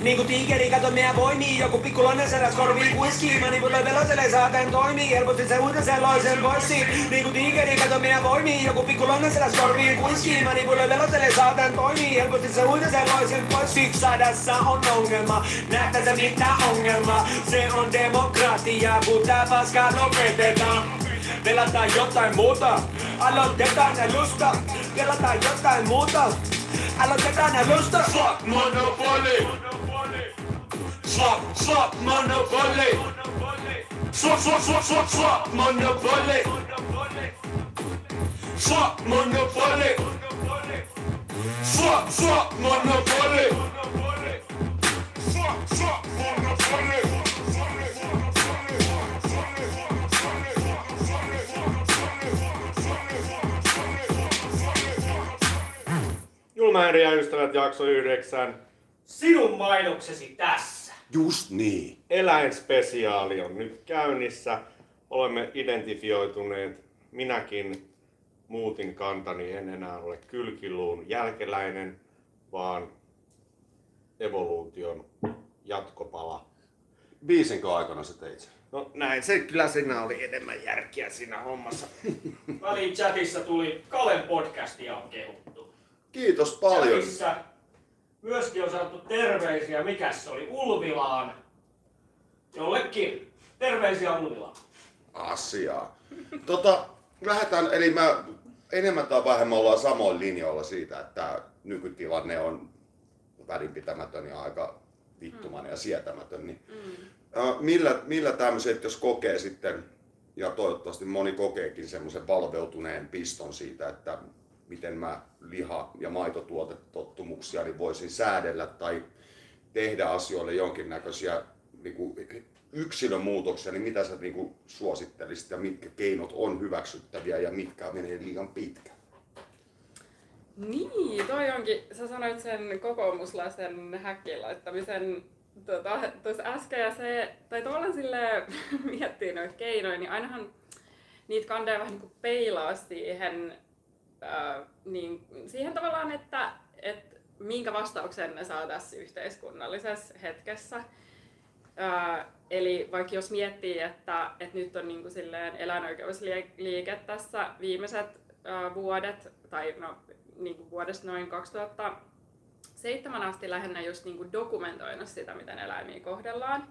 Niinku tiikeri kato meidän voimii, joku pikku lonneseräs korvii whisky Manipuloi veloselle saaten toimii, helposti se uuden sellaisen voisi Niinku tiikeri kato meidän voimii, joku pikku lonneseräs korvii whisky Manipuloi veloselle saaten toimii, helposti se uuden sellaisen voisi Sadassa on ongelma, nähtä se mitä ongelma. Se on demokratia, kun tää paska lopetetaan. Pelataan jotain muuta, aloitetaan alusta Pelataan jotain muuta, aloitetaan alusta Fuck Monopoly! Fuck, fuck Monopoly! Fuck, fuck, fuck, fuck, fuck Monopoly! Fuck Monopoly! Fuck, fuck Monopoly! Ja ystävät jakso 9. Sinun mainoksesi tässä. Just niin. Eläinspesiaali on nyt käynnissä. Olemme identifioituneet. Minäkin muutin kantani. En enää ole kylkiluun jälkeläinen, vaan evoluution jatkopala. Viisinkö aikana sä teit? No näin se kyllä siinä oli enemmän järkiä siinä hommassa. Väliin chatissa tuli Kalen podcastia on kehuttu. Kiitos paljon. Chatissa myöskin on saatu terveisiä, mikäs se oli, Ulvilaan. Jollekin. Terveisiä Ulvilaan. asiaa. Tota, lähdetään, eli mä enemmän tai vähemmän ollaan samoin linjoilla siitä, että nykytilanne on välinpitämätön ja aika vittumainen ja sietämätön. Niin, ää, millä, millä tämmöiset, jos kokee sitten, ja toivottavasti moni kokeekin semmoisen valveutuneen piston siitä, että miten mä liha- ja maitotuotetottumuksia niin voisin säädellä tai tehdä asioille jonkinnäköisiä niin kuin yksilömuutoksia, niin mitä sä niin kuin suosittelisit ja mitkä keinot on hyväksyttäviä ja mitkä menee liian pitkä? Niin, toi onkin, sä sanoit sen kokoomuslaisen häkkiin laittamisen tuota, tuossa äsken ja se, tai tuolla sille miettii noita keinoja, niin ainahan niitä kandeja vähän niin kuin peilaa siihen, ää, niin, siihen tavallaan, että, että minkä vastauksen ne saa tässä yhteiskunnallisessa hetkessä. Ää, eli vaikka jos miettii, että, että nyt on niin kuin silleen eläinoikeusliike tässä viimeiset ää, vuodet, tai no, niin kuin vuodesta noin 2007 asti lähinnä just niin kuin dokumentoinut sitä, miten eläimiä kohdellaan.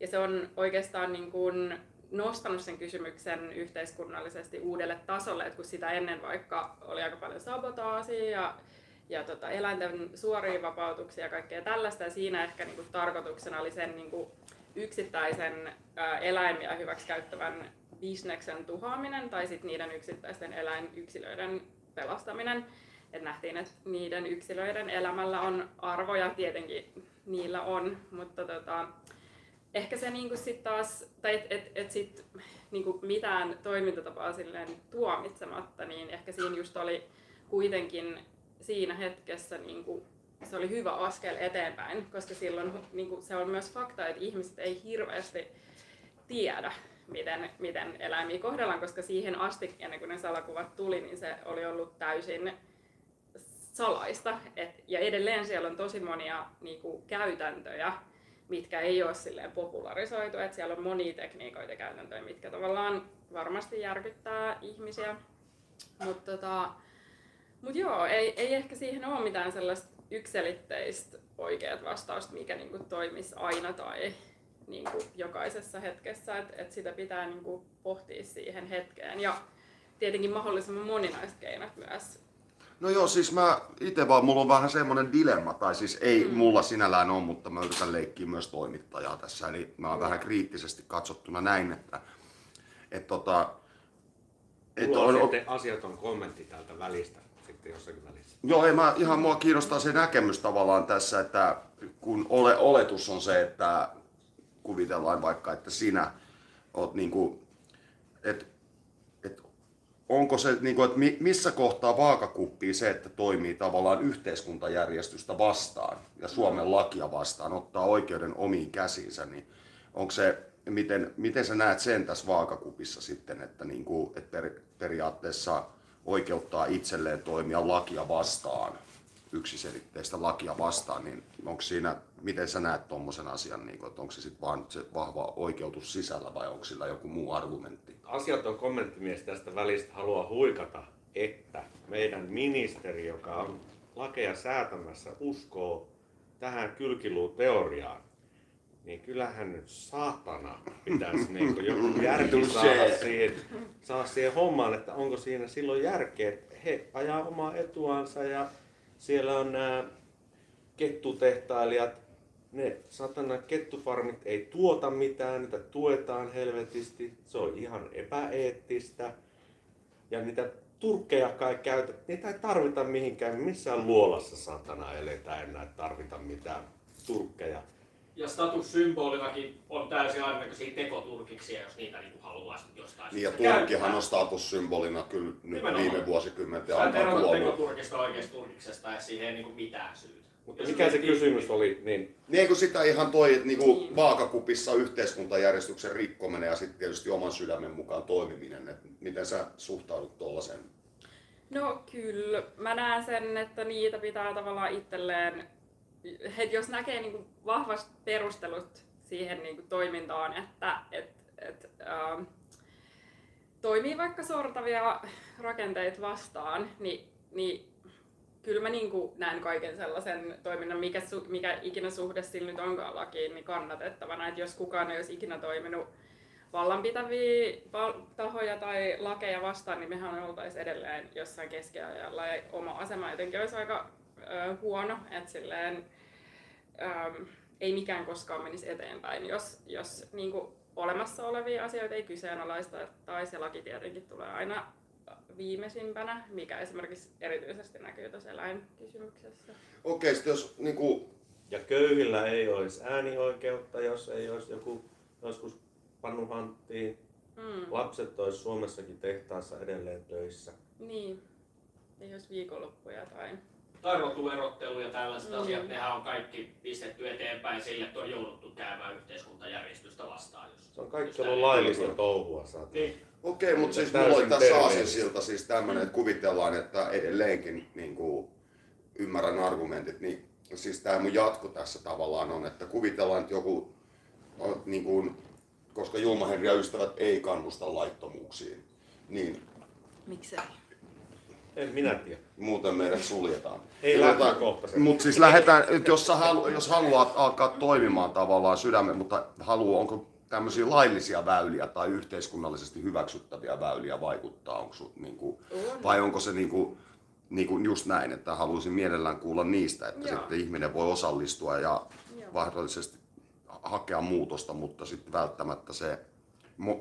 Ja se on oikeastaan niin kuin nostanut sen kysymyksen yhteiskunnallisesti uudelle tasolle, että kun sitä ennen vaikka oli aika paljon sabotaasia ja, ja tota, eläinten suoria vapautuksia ja kaikkea tällaista, ja siinä ehkä niin kuin, tarkoituksena oli sen niin kuin, yksittäisen ää, eläimiä hyväksikäyttävän bisneksen tuhoaminen tai sitten niiden yksittäisten eläinyksilöiden pelastaminen. Et nähtiin, että niiden yksilöiden elämällä on arvoja, tietenkin niillä on, mutta tota, ehkä se niinku sit taas, tai et, et, et sit niinku mitään toimintatapaa silleen tuomitsematta, niin ehkä siinä just oli kuitenkin siinä hetkessä niinku, se oli hyvä askel eteenpäin, koska silloin niinku, se on myös fakta, että ihmiset ei hirveästi tiedä, miten, miten eläimiä kohdellaan, koska siihen asti, ennen kuin ne salakuvat tuli, niin se oli ollut täysin salaista. Et, ja edelleen siellä on tosi monia niinku, käytäntöjä, mitkä ei ole silleen popularisoitu, että siellä on monia tekniikoita ja käytäntöjä, mitkä tavallaan varmasti järkyttää ihmisiä. Mutta tota, mut joo, ei, ei ehkä siihen ole mitään sellaista ykselitteistä oikeat vastausta, mikä niinku toimisi aina tai niinku jokaisessa hetkessä, että et sitä pitää niinku pohtia siihen hetkeen. Ja tietenkin mahdollisimman moninaiset keinot myös No joo, siis mä itse vaan, mulla on vähän semmoinen dilemma, tai siis ei mm. mulla sinällään ole, mutta mä yritän leikkiä myös toimittajaa tässä, eli mä oon mm. vähän kriittisesti katsottuna näin, että et tota, et on, on, asiaton kommentti täältä välistä sitten jossakin välissä. Joo, ei mä, ihan mua kiinnostaa se näkemys tavallaan tässä, että kun ole, oletus on se, että kuvitellaan vaikka, että sinä oot niinku, että onko se, niin kuin, että missä kohtaa vaakakuppii se, että toimii tavallaan yhteiskuntajärjestystä vastaan ja Suomen lakia vastaan, ottaa oikeuden omiin käsiinsä, niin onko se, miten, miten sä näet sen tässä vaakakupissa sitten, että, niin kuin, että per, periaatteessa oikeuttaa itselleen toimia lakia vastaan, yksiselitteistä lakia vastaan, niin onko siinä, miten sä näet tuommoisen asian, niin kuin, että onko se sitten vaan se vahva oikeutus sisällä vai onko sillä joku muu argumentti? asiaton kommenttimies tästä välistä haluaa huikata, että meidän ministeri, joka on lakeja säätämässä, uskoo tähän kylkiluuteoriaan, niin kyllähän nyt saatana pitäisi niin joku järki saada siihen, saada siihen hommaan, että onko siinä silloin järkeä, että he ajaa omaa etuansa ja siellä on nämä kettutehtailijat ne satana kettufarmit ei tuota mitään, niitä tuetaan helvetisti, se on ihan epäeettistä. Ja niitä turkkeja kai käytät, niitä ei tarvita mihinkään, missään luolassa satana eletään enää tarvita mitään turkkeja. Ja statussymbolillakin on täysin aivan tekoturkiksia, jos niitä niin haluaa jostain Niin ja Turkkihan on statussymbolina kyllä nyt viime vuosikymmenten aikana kuollut. tekoturkista oikeasta turkiksesta ja siihen ei niin mitään syytä. Mutta mikä se kysymys oli? Niin, niin kun sitä ihan toi niin kuin vaakakupissa yhteiskuntajärjestyksen rikkominen ja sitten tietysti oman sydämen mukaan toimiminen, että miten sä suhtaudut tuollaiseen? No kyllä, mä näen sen, että niitä pitää tavallaan itselleen, että jos näkee niin kuin vahvasti perustelut siihen niin kuin toimintaan, että et, et, ähm, toimii vaikka sortavia rakenteita vastaan, niin, niin kyllä mä niin kuin näen kaiken sellaisen toiminnan, mikä, mikä ikinä suhde sillä nyt onkaan lakiin, niin kannatettavana. Että jos kukaan ei olisi ikinä toiminut vallanpitäviä tahoja tai lakeja vastaan, niin mehän oltaisiin edelleen jossain keskiajalla ja oma asema jotenkin olisi aika ö, huono, että silleen, ö, ei mikään koskaan menisi eteenpäin, jos, jos niin kuin olemassa olevia asioita ei kyseenalaista, tai se laki tietenkin tulee aina viimeisimpänä, mikä esimerkiksi erityisesti näkyy tuossa eläinkysymyksessä. Okei, okay, jos niin kuin... Ja köyhillä ei olisi äänioikeutta, jos ei olisi joku joskus pannu hanttiin. Mm. Lapset olisi Suomessakin tehtaassa edelleen töissä. Niin. jos viikonloppuja tai... Tai rotuerottelu ja tällaiset Mm. asiat, nehän on kaikki pistetty eteenpäin sille, että on jouduttu käymään yhteiskuntajärjestystä vastaan. Jos, Se on kaikki ollut laillista touhua. Niin. Okei, mutta siis mulla oli tässä aasinsilta siis tämmönen, että kuvitellaan, että edelleenkin niin kuin, ymmärrän argumentit, niin siis tämä mun jatko tässä tavallaan on, että kuvitellaan, että joku, niin kuin, koska Julma Henri ja ystävät ei kannusta laittomuuksiin, niin Miksei? En minä tiedä. muuten meidät suljetaan. Ei lähtökohtaisesti. Mutta siis lähdetään, että jos, sä halu, jos haluat alkaa toimimaan tavallaan sydämen, mutta haluaa, onko tämmöisiä laillisia väyliä tai yhteiskunnallisesti hyväksyttäviä väyliä vaikuttaa, onko sut, niin kuin, vai onko se niin kuin, niin kuin just näin, että haluaisin mielellään kuulla niistä, että Joo. sitten ihminen voi osallistua ja Joo. mahdollisesti hakea muutosta, mutta sitten välttämättä se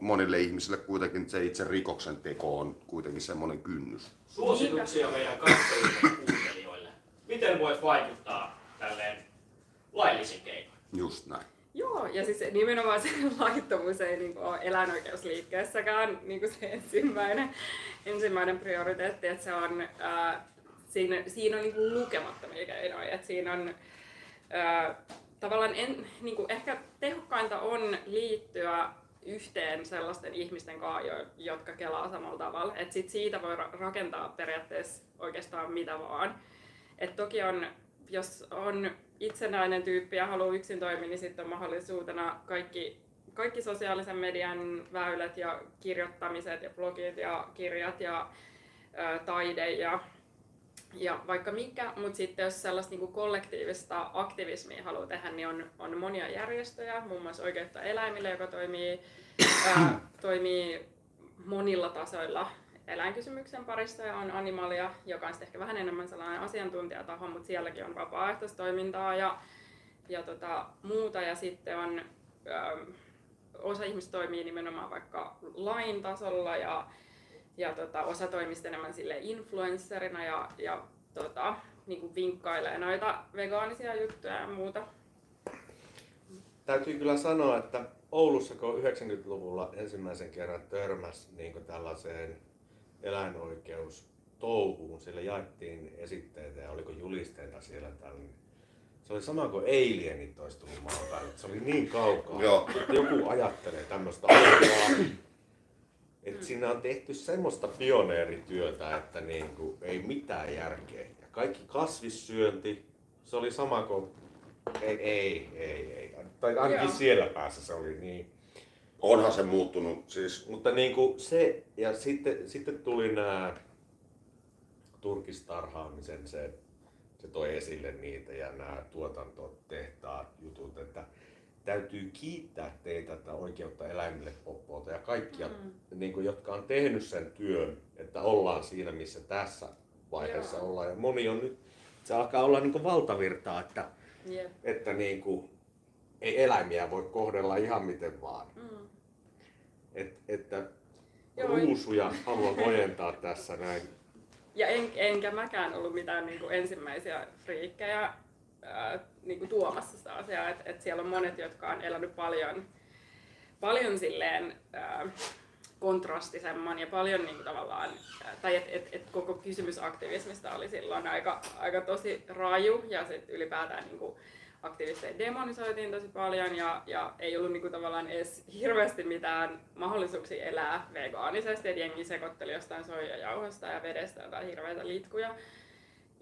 monille ihmisille kuitenkin se itse rikoksen teko on kuitenkin semmoinen kynnys. Suosituksia meidän katsojille ja kuuntelijoille. Miten voit vaikuttaa tälleen laillisin keinoin? Just näin. Joo, ja siis nimenomaan se laittomuus ei niin ole eläinoikeusliikkeessäkään niin kuin se ensimmäinen, ensimmäinen prioriteetti, että se on, ää, siinä, siinä on niin kuin lukemattomia keinoja, että siinä on ää, tavallaan en, niin kuin ehkä tehokkainta on liittyä yhteen sellaisten ihmisten kanssa, jo- jotka kelaa samalla tavalla. Et sit siitä voi ra- rakentaa periaatteessa oikeastaan mitä vaan. Et toki on, jos on itsenäinen tyyppi ja haluaa yksin toimia, niin sitten on mahdollisuutena kaikki, kaikki sosiaalisen median väylät ja kirjoittamiset ja blogit ja kirjat ja ä, taide ja ja vaikka mikä, mutta sitten jos sellaista niinku kollektiivista aktivismia haluaa tehdä, niin on, on monia järjestöjä, muun muassa Oikeutta eläimille, joka toimii, ää, toimii monilla tasoilla eläinkysymyksen parissa ja on Animalia, joka on ehkä vähän enemmän sellainen asiantuntijataho, mutta sielläkin on vapaaehtoistoimintaa ja, ja tota, muuta. Ja sitten on, ää, osa ihmistä toimii nimenomaan vaikka lain tasolla ja ja tota, osa toimii sitten enemmän sille influencerina ja, ja tota, niin kuin vinkkailee noita vegaanisia juttuja ja muuta. Täytyy kyllä sanoa, että Oulussa kun 90-luvulla ensimmäisen kerran törmäs niin tällaiseen eläinoikeustouhuun, sille jaettiin esitteitä ja oliko julisteita siellä tällä. Se oli sama kuin alienit olisi tullut maan päälle. Se oli niin kaukaa, Joo. että joku ajattelee tämmöistä asiaa. Et siinä on tehty semmoista pioneerityötä, että niinku, ei mitään järkeä. Ja kaikki kasvissyönti, se oli sama kuin... Ei, ei, ei, ei. Tai ainakin Joo. siellä päässä se oli niin. Onhan se muuttunut, siis Mutta niinku se, ja sitten, sitten tuli nämä turkistarhaamisen, se, se toi esille niitä ja nämä tuotantotehtaat jutut, että täytyy kiittää teitä tätä oikeutta eläimille poppoota ja kaikkia, mm. niin kuin, jotka on tehnyt sen työn, että ollaan siinä, missä tässä vaiheessa Joo. ollaan. Ja moni on nyt, se alkaa olla niin kuin valtavirtaa, että, Jep. että niin kuin, ei eläimiä voi kohdella ihan miten vaan. Mm. Et, että Joo. ruusuja haluan ojentaa tässä näin. Ja en, enkä mäkään ollut mitään niin kuin ensimmäisiä friikkejä niin kuin tuomassa sitä asiaa. Et, et siellä on monet, jotka on elänyt paljon, paljon silleen ää, kontrastisemman ja paljon niin kuin tavallaan, tai että et, et koko kysymys aktivismista oli silloin aika, aika tosi raju ja sitten ylipäätään niin kuin aktivisteja demonisoitiin tosi paljon ja, ja ei ollut niinku tavallaan edes hirveästi mitään mahdollisuuksia elää vegaanisesti, että jengi sekoitteli jostain soijajauhosta ja vedestä jotain hirveitä litkuja.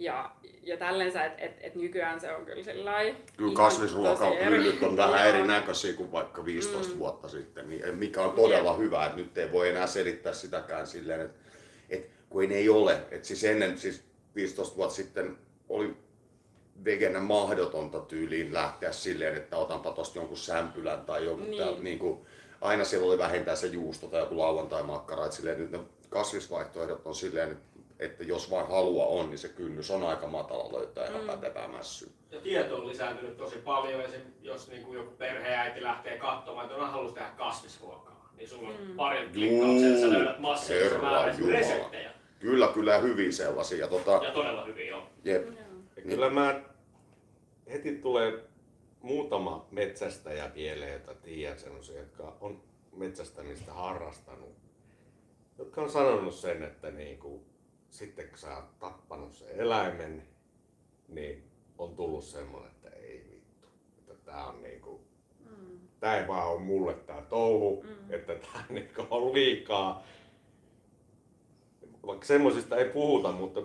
Ja, ja tällensä, että et, et nykyään se on kyllä sillä kyllä kasvisruokahyllyt tosi on vähän erinäköisiä kuin vaikka 15 Mm. vuotta sitten, niin mikä on todella hyvä, että nyt ei voi enää selittää sitäkään silleen, että, että kun ei ne ei ole. Että siis ennen, siis 15 vuotta sitten oli vegenä mahdotonta tyyliin lähteä silleen, että otanpa tosta jonkun sämpylän tai jonkun Niin. niin. Tää, niin kuin, aina siellä oli vähintään se juusto tai joku lauantai-makkara, että silleen nyt ne kasvisvaihtoehdot on silleen, että, että jos vaan halua on, niin se kynnys on aika matala löytää ihan Mm. pätevää mässyä. Ja tieto on lisääntynyt tosi paljon. Esim. jos niin kuin joku perheäiti lähtee katsomaan, että on haluaisi tehdä kasvisruokaa, niin sulla on Mm. parin klikkauksella, sä löydät massiivisen määrän reseptejä. Kyllä, kyllä hyviä sellaisia. Ja tota, Ja todella hyvin joo. jep. Ja kyllä mä heti tulee muutama metsästäjä mieleen, jota tiedän sellaisia, jotka on metsästämistä harrastanut, jotka on sanonut sen, että niinku, sitten kun sä oot tappanut sen eläimen, niin on tullut semmoinen, että ei vittu. Että tää on niinku, Mm. tää ei vaan ole mulle tää touhu, Mm. että tää niinku on liikaa. Vaikka semmosista ei puhuta, mutta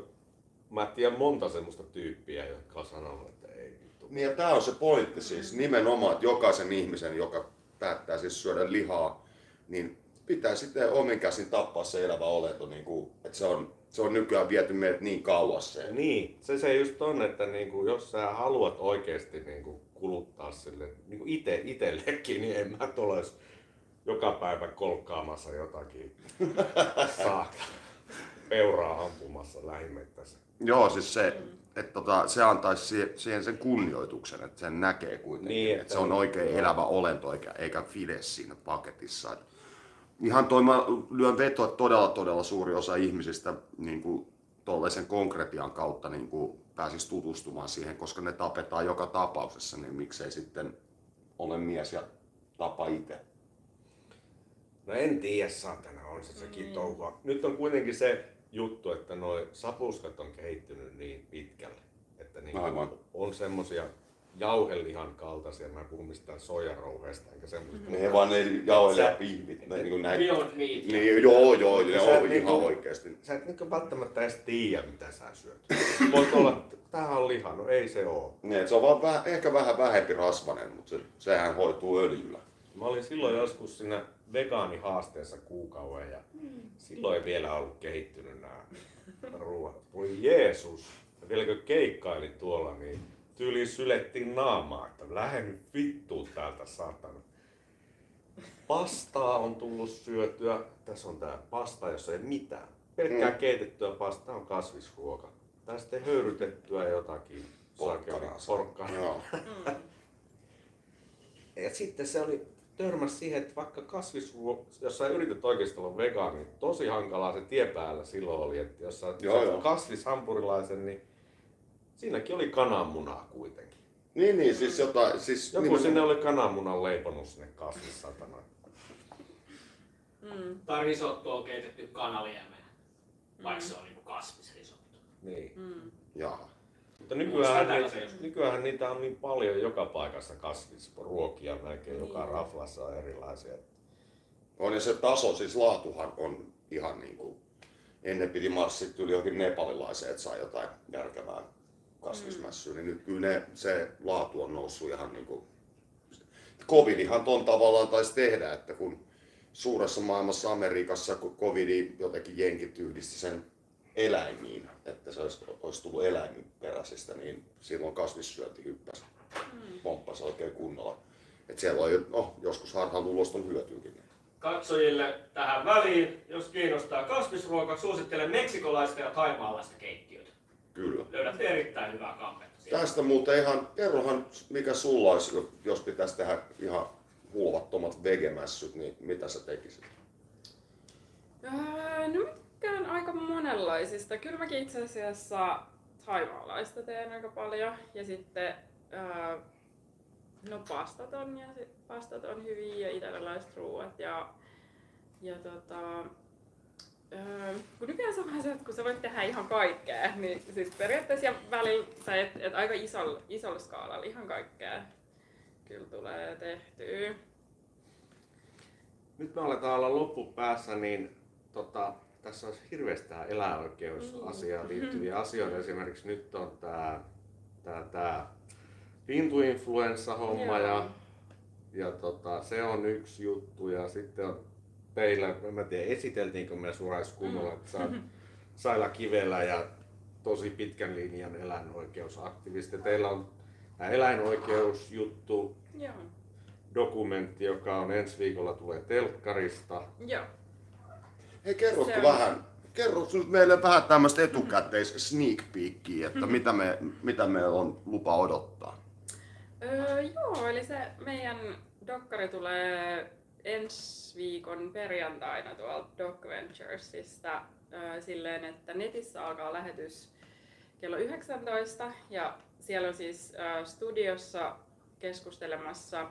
mä tiedän monta semmoista tyyppiä, jotka on sanonut, että ei vittu. Niin ja tämä on se pointti siis nimenomaan, että jokaisen ihmisen, joka päättää siis syödä lihaa, niin pitää sitten omin käsin tappaa se elävä olento, niin kuin, että se on, se on nykyään viety meidät niin kauas se. Niin, se se just on, että niinku, jos sä haluat oikeasti niinku, kuluttaa sille niinku ite, itsellekin, niin en mä tule joka päivä kolkkaamassa jotakin saakka peuraa ampumassa lähimettässä. Joo, siis se, että tota, se antaisi siihen sen kunnioituksen, että sen näkee kuitenkin, Niin, niin, että- että se on oikein elävä olento eikä, eikä fide siinä paketissa. Et ihan toi mä lyön vetoa, että todella todella suuri osa ihmisistä niin kuin tollaisen konkretian kautta niin kuin pääsisi tutustumaan siihen, koska ne tapetaan joka tapauksessa, niin miksei sitten ole mies ja tapa itse. No en tiedä, saatana, on se sekin touhua. Nyt on kuitenkin se juttu, että noi sapuskat on kehittynyt niin pitkälle, että niin Aivan. on semmosia jauhelihan kaltaisia, mä en puhu mistään soijarouheesta enkä semmoista. Ne vaan ne jauhelee Sä- ja pihvit, ne niin kuin näin. Beyond Meat. Niin, joo, joo, ne Sä on ihan niinku- oikeesti. Sä et niinku välttämättä edes tiedä, mitä sä syöt. Voit olla, että tämähän on liha, no ei se oo. Niin, se on vaan vähän, ehkä vähän vähempi rasvanen, mutta se, sehän hoituu öljyllä. Mä olin silloin joskus siinä vegaanihaasteessa kuukauden ja silloin ei vielä ollut kehittynyt nämä ruoat. Voi Jeesus, ja vielä kun keikkailin tuolla, niin tyyliin sylettiin naamaa, että lähden nyt vittuun täältä saatana. Pastaa on tullut syötyä. Tässä on tää pasta, jossa ei mitään. Pelkkää Mm. keitettyä pastaa on kasvisruoka. Tai sitten höyrytettyä jotakin. Porkkanaa. Porkkanaa. Ja sitten se oli törmäs siihen, että vaikka kasvisruo, jos sä yrität oikeasti olla vegaani, niin tosi hankalaa se tie päällä silloin oli, että jos sä Joo, saat joo. kasvishampurilaisen, niin siinäkin oli kananmunaa kuitenkin. Niin, niin, siis jotain, siis Joku nimenomaan- sinne oli kananmunan leiponut sinne kasvissatana. Mm. Tai risotto on keitetty kanaliemeen, vaikka se on niinku kasvisrisotto. Niin. Mm. Jaha. Mutta nykyään, tällaisia ni, joskus. nykyään niitä on niin paljon joka paikassa kasvisruokia, melkein joka Niin. raflassa on erilaisia. On ja se taso, siis laatuhan on ihan niin kuin, ennen piti marssit yli johonkin nepalilaiseen, että saa jotain järkevää kasvismässyä, niin nyt kyllä ne, se laatu on noussut ihan niin kuin, covidihan ton tavallaan taisi tehdä, että kun suuressa maailmassa Amerikassa kun covidi jotenkin jenkit yhdisti sen eläimiin, että se olisi, olisi tullut eläimenperäisistä, niin silloin kasvissyönti hyppäsi, pomppasi oikein kunnolla. Et siellä on jo, no, joskus harhaluulosta on hyötyäkin. Katsojille tähän väliin, jos kiinnostaa kasvisruoka, suosittelen meksikolaista ja taimaalaista keittiötä. Kyllä. Löydätte erittäin hyvää kampetta. Tästä muuten ihan, kerrohan mikä sulla olisi, jos pitäisi tehdä ihan hulvattomat vegemässyt, niin mitä sä tekisit? Öö, no mikään aika monenlaisista. Kyllä mäkin itse asiassa taimaalaista teen aika paljon. Ja sitten öö, no pastat on, ja sit pastat on hyviä ja italialaiset ruuat. Ja, ja tota, öö, kun nykyään se on vähän se, että kun sä voit tehdä ihan kaikkea, niin siis periaatteessa ja välillä sä et, et aika isolla, isolla skaalalla ihan kaikkea kyllä tulee tehtyä. Nyt me aletaan olla loppupäässä, niin tota, tässä olisi hirveästi tähän eläinoikeusasiaan liittyviä asioita. Esimerkiksi nyt on tämä tää, tää lintuinfluenssa-homma ja, ja tota, se on yksi juttu. Ja sitten on teillä, en mä tiedä esiteltiinkö me suoraan kunnolla, että sä Saila Kivelä ja tosi pitkän linjan eläinoikeusaktivisti. Teillä on tämä eläinoikeusjuttu, Joo. dokumentti, joka on ensi viikolla tulee telkkarista. Joo. Hei, kerrotko on- vähän, kerrotko nyt meille vähän tämmöistä etukäteis sneak peekia, että mitä me, mitä me on lupa odottaa? Öö, joo, eli se meidän dokkari tulee ensi viikon perjantaina tuolta Doc Venturesista öö, silleen, että netissä alkaa lähetys kello 19 ja siellä on siis öö, studiossa keskustelemassa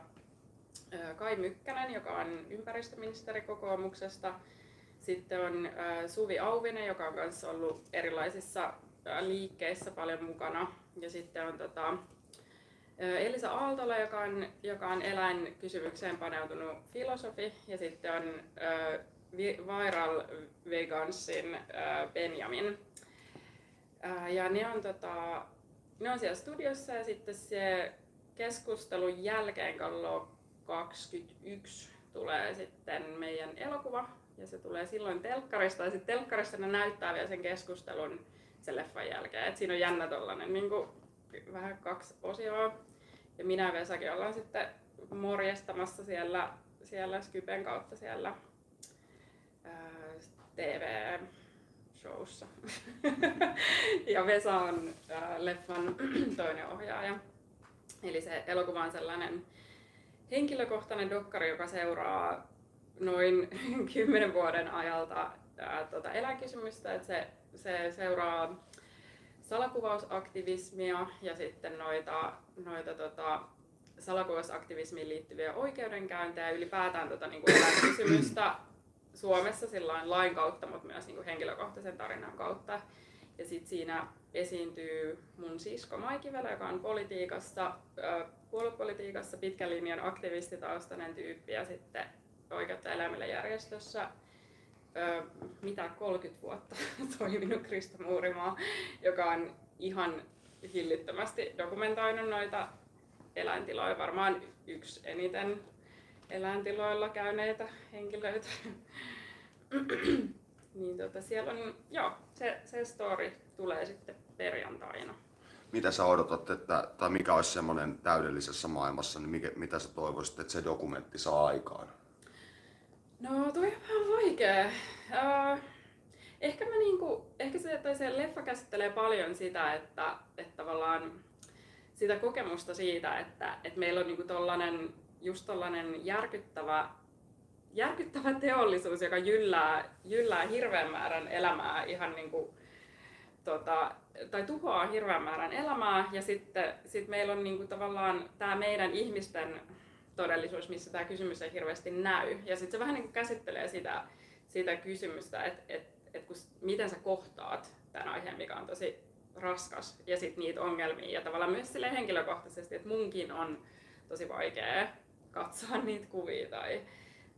öö, Kai Mykkänen, joka on ympäristöministeri kokoomuksesta Sitten on ää, Suvi Auvinen, joka on kanssa ollut erilaisissa ää, liikkeissä paljon mukana. Ja sitten on tota, Elisa Aaltola, joka on, joka on eläinkysymykseen paneutunut filosofi. Ja sitten on Vi- Viral Vegansin ää, Benjamin. Ää, ja ne on, tota, ne on siellä studiossa ja sitten se keskustelun jälkeen kello 21 tulee sitten meidän elokuva ja se tulee silloin telkkarista ja sitten telkkarista ne näyttää vielä sen keskustelun sen leffan jälkeen. Et siinä on jännä tollanen niin kuin, vähän kaksi osioa. Ja minä ja Vesakin ollaan sitten morjestamassa siellä, siellä Skypen kautta siellä TV-showssa. ja Vesa on ää, leffan toinen ohjaaja. Eli se elokuva on sellainen henkilökohtainen dokkari, joka seuraa noin kymmenen vuoden ajalta ää, eläinkysymystä. Että se, se seuraa salakuvausaktivismia ja sitten noita, noita tota, salakuvausaktivismiin liittyviä oikeudenkäyntejä ja ylipäätään tota, niin kuin eläinkysymystä Suomessa sillain lain kautta, mutta myös niin kuin henkilökohtaisen tarinan kautta. Ja sitten siinä esiintyy mun sisko Maikivelä, joka on politiikassa, puoluepolitiikassa pitkän linjan aktivistitaustainen tyyppi ja sitten Oikeutta eläimille järjestössä äh, mitä 30 vuotta toiminut Krista Muurimaa, joka on ihan hillittömästi dokumentoinut noita eläintiloja, varmaan yksi eniten eläintiloilla käyneitä henkilöitä. niin tota, siellä on, joo, se, se story tulee sitten perjantaina. Mitä sä odotat, että, tai mikä olisi semmoinen täydellisessä maailmassa, niin mikä, mitä sä toivoisit, että se dokumentti saa aikaan? No toi on vähän vaikea. Uh, ehkä, mä niinku, ehkä se, tai se leffa käsittelee paljon sitä, että, että tavallaan sitä kokemusta siitä, että, että meillä on niinku tollanen, just tollanen järkyttävä, järkyttävä teollisuus, joka jyllää, jyllää hirveän määrän elämää ihan niinku, tota, tai tuhoaa hirveän määrän elämää ja sitten sit meillä on niinku tavallaan tämä meidän ihmisten todellisuus, missä tämä kysymys ei hirveästi näy. Ja sitten se vähän niinku käsittelee sitä, sitä kysymystä, että et, et miten sä kohtaat tämän aiheen, mikä on tosi raskas, ja sitten niitä ongelmia. Ja tavallaan myös sille henkilökohtaisesti, että munkin on tosi vaikea katsoa niitä kuvia tai,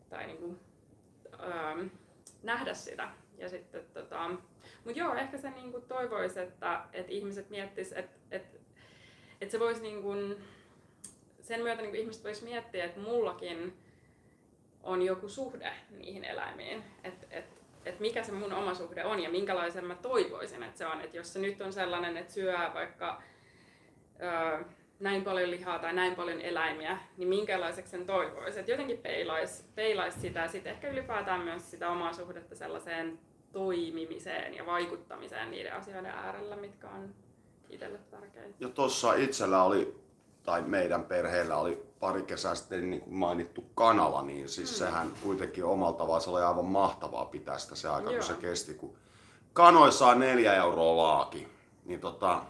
tai niinku, ähm, nähdä sitä. Ja sitten, tota, mutta joo, ehkä se niinku toivoisi, että, että ihmiset miettis, että, että, että se voisi niinku, sen myötä niinku ihmiset vois miettiä, että mullakin on joku suhde niihin eläimiin. Että et, et mikä se mun oma suhde on ja minkälaisen mä toivoisin, että se on. Että jos se nyt on sellainen, että syö vaikka ö, näin paljon lihaa tai näin paljon eläimiä, niin minkälaiseksi sen toivoisi. Että jotenkin peilaisi peilais sitä ja sitten ehkä ylipäätään myös sitä omaa suhdetta sellaiseen toimimiseen ja vaikuttamiseen niiden asioiden äärellä, mitkä on itselle tärkeitä. Ja tuossa itsellä oli, tai meidän perheellä oli pari kesää sitten niin kuin mainittu kanala, niin siis mm. sehän kuitenkin omalta tavallaan se oli aivan mahtavaa pitää sitä se aika, Joo. kun se kesti. Kun kanoissa on neljä euroa laaki, niin tota,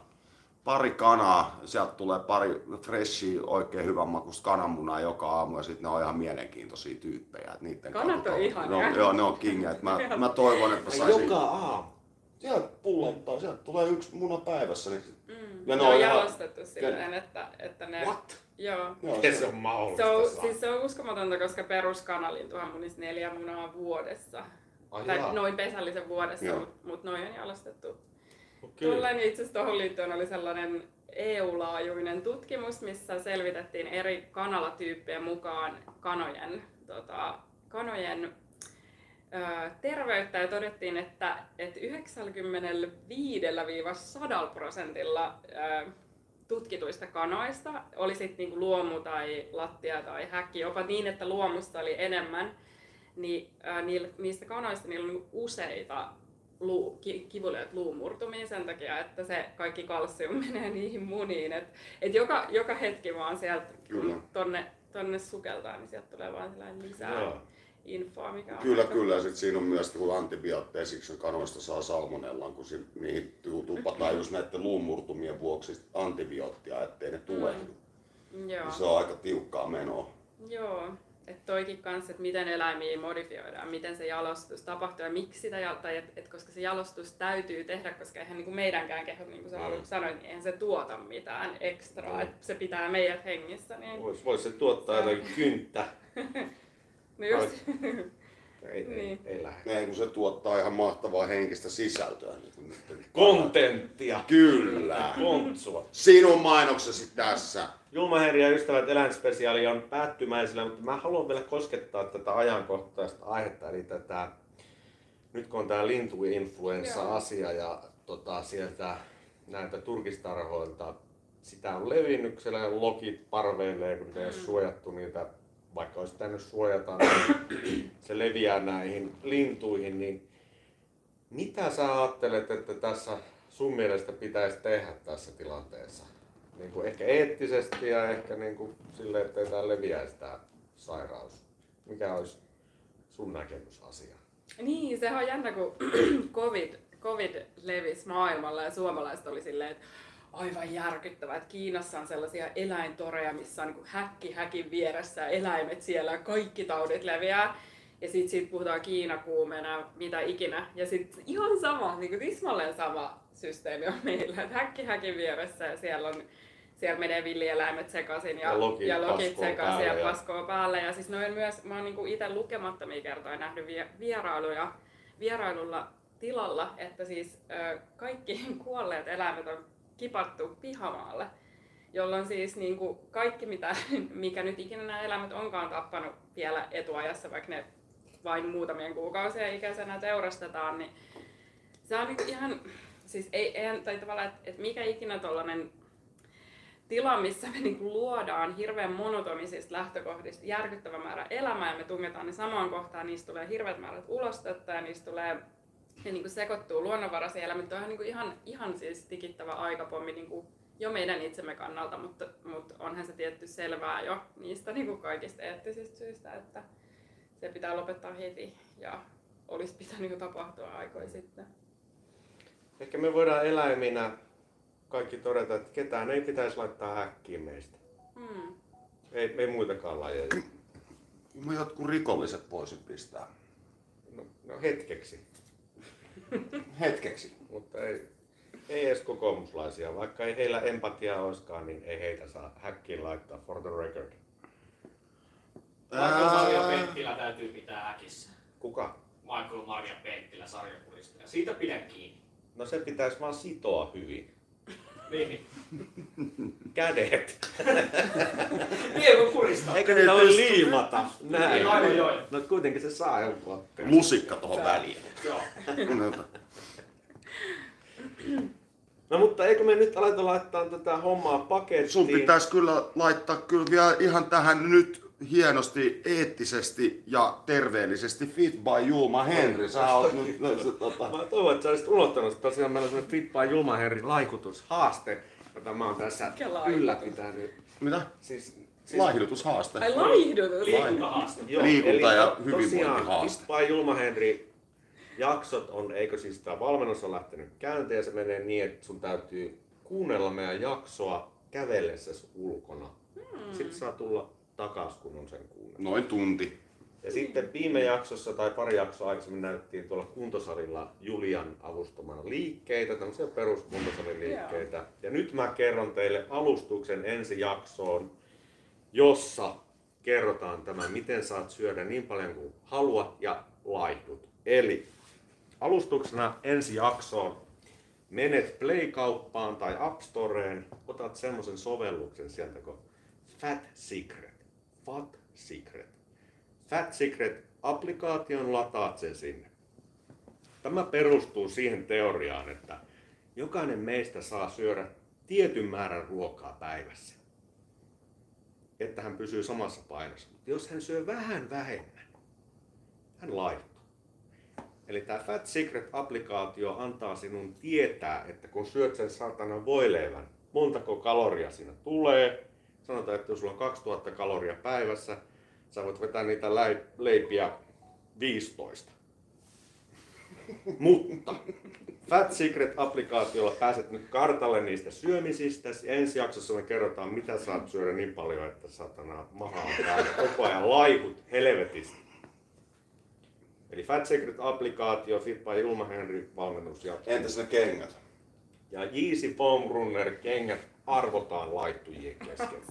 pari kanaa, sieltä tulee pari freshia, oikein hyvän makuista kananmunaa joka aamu ja sitten ne on ihan mielenkiintoisia tyyppejä. Että niiden Kanat on ihania. Ne on, joo, ne on kinga. Mä, mä toivon, että saisin... Joka aamu. Sieltä pullottaa, sieltä tulee yksi muna päivässä. Niin... Ja ne ne on ihan- jalostettu silleen, että, että ne... What? Joo. Miten se- on mahdollista? Se on, saa? siis se on uskomatonta, koska peruskanalin munisi neljä munaa vuodessa. Ai tai jaa. noin pesällisen vuodessa, mutta mut noin on jalostettu. Kyllä. Tuollainen itse asiassa tuohon liittyen oli sellainen EU-laajuinen tutkimus, missä selvitettiin eri kanalatyyppien mukaan kanojen, tota, kanojen terveyttä ja todettiin, että, että 95-100 prosentilla tutkituista kanoista, oli sitten niinku luomu tai lattia tai häkki, jopa niin, että luomusta oli enemmän, niin ää, niistä kanoista niillä on niinku useita luu, ki, kivuliaita luumurtumia sen takia, että se kaikki kalsium menee niihin muniin. Et, et joka, joka hetki vaan sieltä, Kyllä. tonne, tonne sukeltaa, niin sieltä tulee vaan sellainen lisää Joo. Infoa, mikä on Kyllä, aika- kyllä. Ja sitten siinä on myös, kun antibiootteja siksi kanoista saa salmonellan, kun si- niihin tu- tupataan just näiden luumurtumien vuoksi antibioottia, ettei ne tulehdu. Joo. Mm. Se on aika tiukkaa menoa. Joo. et toikin kanssa, että miten eläimiä modifioidaan, miten se jalostus tapahtuu ja miksi sitä, jal- tai et, et koska se jalostus täytyy tehdä, koska eihän niin meidänkään kehot, niin kuin sä Mm. sanoit, niin eihän se tuota mitään ekstraa, Mm. että se pitää meidät hengissä. Niin, Vois, vois se tuottaa jotain kynttä. no just, Ei, ei, Niin. ei lähde. Ei, kun se tuottaa ihan mahtavaa henkistä sisältöä. Niin. Kontenttia. Kyllä. Kontsua. Sinun mainoksesi tässä. Julma Herri ja ystävät eläinspesiaali on päättymäisellä, mutta mä haluan vielä koskettaa tätä ajankohtaista aihetta, eli tätä, nyt kun on tämä lintuinfluenssa-asia ja tota, sieltä näitä turkistarhoilta, sitä on levinnyt, siellä lokit parveilee, kun ne ei ole suojattu niitä, vaikka olisi pitänyt suojata, niin se leviää näihin lintuihin, niin mitä sä ajattelet, että tässä sun mielestä pitäisi tehdä tässä tilanteessa? Niin kuin ehkä eettisesti ja ehkä niin kuin sille, että tää leviäisi tämä sairaus. Mikä olisi sun näkemys asiaan? Niin, sehän on jännä, kun COVID, COVID levisi maailmalla ja suomalaiset oli silleen, että aivan järkyttävää, että Kiinassa on sellaisia eläintoreja, missä on niin häkki häkin vieressä ja eläimet siellä ja kaikki taudit leviää. Ja sitten siitä puhutaan Kiinakuumena, mitä ikinä. Ja sitten ihan sama, niin kuin tismalleen sama systeemi on meillä, että häkki häkin vieressä ja siellä on siellä menee villieläimet sekaisin ja, Ja lokit ja lokit sekaisin ja paskoo päälle. Ja siis noin myös, mä oon niinku itse lukemattomia kertoja nähnyt vie- vierailuja, vierailulla tilalla, että siis ö, kaikki kuolleet eläimet on kipattu pihamaalle. Jolloin siis niin kuin kaikki, mitä, mikä nyt ikinä nämä eläimet onkaan tappanut vielä etuajassa, vaikka ne vain muutamien kuukausien ikäisenä teurastetaan, niin se on niin ihan, siis ei, ei tai tavallaan, että, että mikä ikinä tollanen tila, missä me niin luodaan hirveän monotonisista lähtökohdista järkyttävä määrä elämää ja me tungetaan ne samaan kohtaan, niistä tulee hirveät määrät ulostetta ja niistä tulee ne niin sekoittuu luonnonvaraisia eläimiä. Tuo on niin ihan, ihan siis tikittävä aikapommi niin kuin jo meidän itsemme kannalta, mutta, mutta onhan se tietty selvää jo niistä niin kuin kaikista eettisistä syistä, että se pitää lopettaa heti ja olisi pitänyt jo tapahtua aikoja sitten. Ehkä me voidaan eläiminä kaikki todeta, että ketään ei pitäisi laittaa häkkiin meistä. Hmm. Ei, ei muitakaan lajeja. Jotkut rikolliset voisin pistää. No, no hetkeksi, Hetkeksi. mutta ei, ei edes kokoomuslaisia. Vaikka ei heillä empatiaa olisikaan, niin ei heitä saa häkkiin laittaa for the record. Michael Maria Penttilä täytyy pitää äkissä. Kuka? Michael Maria Penttilä, sarjakuristaja. Siitä pidä kiinni. No se pitäisi vaan sitoa hyvin. Niin. Kädet. Niin kun kuristaa. Eikö Ei niitä voi liimata? Näin. Niin, aivan joo. No kuitenkin se saa jonkun. Lusikka tuohon väliin. Joo. No mutta eikö me nyt aleta laittaa tätä hommaa pakettiin? Sun pitäisi kyllä laittaa kyllä vielä ihan tähän nyt hienosti, eettisesti ja terveellisesti Fit by Julma Henry. Sä oot nyt, no, se, tota, Mä toivon, että sä olisit unohtanut, että tosiaan meillä on semmoinen Fit by Julma Herri laikutushaaste, jota mä oon tässä ylläpitänyt. mitä? Siis, siis Laihdutushaaste. Ai laihdutus! Liikuntahaaste. Joo, Liikunta- eli ja hyvinvointihaaste. Tosiaan, Fit by Julma Henri jaksot on, eikö siis tämä valmennus on lähtenyt käyntiin ja se menee niin, että sun täytyy kuunnella meidän jaksoa kävellessäsi ulkona. Hmm. Sitten saa tulla takas, kun on sen kuunnellut. Noin tunti. Ja sitten viime jaksossa tai pari jaksoa aikaisemmin näyttiin tuolla kuntosalilla Julian avustamana liikkeitä, tämmöisiä peruskuntosaliliikkeitä. Ja nyt mä kerron teille alustuksen ensi jaksoon, jossa kerrotaan tämä, miten saat syödä niin paljon kuin haluat ja laihdut. Eli alustuksena ensi jaksoon menet Play-kauppaan tai App Storeen, otat semmoisen sovelluksen sieltä kuin Fat Secret. Fat Secret. Fat Secret-applikaation lataat sen sinne. Tämä perustuu siihen teoriaan, että jokainen meistä saa syödä tietyn määrän ruokaa päivässä, että hän pysyy samassa painossa. Mutta jos hän syö vähän vähemmän, hän laihtuu. Eli tämä Fat Secret-applikaatio antaa sinun tietää, että kun syöt sen saatana voileivän, montako kaloria siinä tulee. Sanotaan, että jos sulla on 2000 kaloria päivässä, sä voit vetää niitä leipiä 15. Mutta Fat Secret-applikaatiolla pääset nyt kartalle niistä syömisistä. Ensi jaksossa me kerrotaan, mitä saat syödä niin paljon, että satana maha on täällä koko ajan laikut helvetistä. Eli Fat Secret-applikaatio, Fitpa ja Ilma Henry valmennus jatkuu. Entäs ne kengät? Ja Yeezy Foam Runner kengät arvotaan laittujien kesken.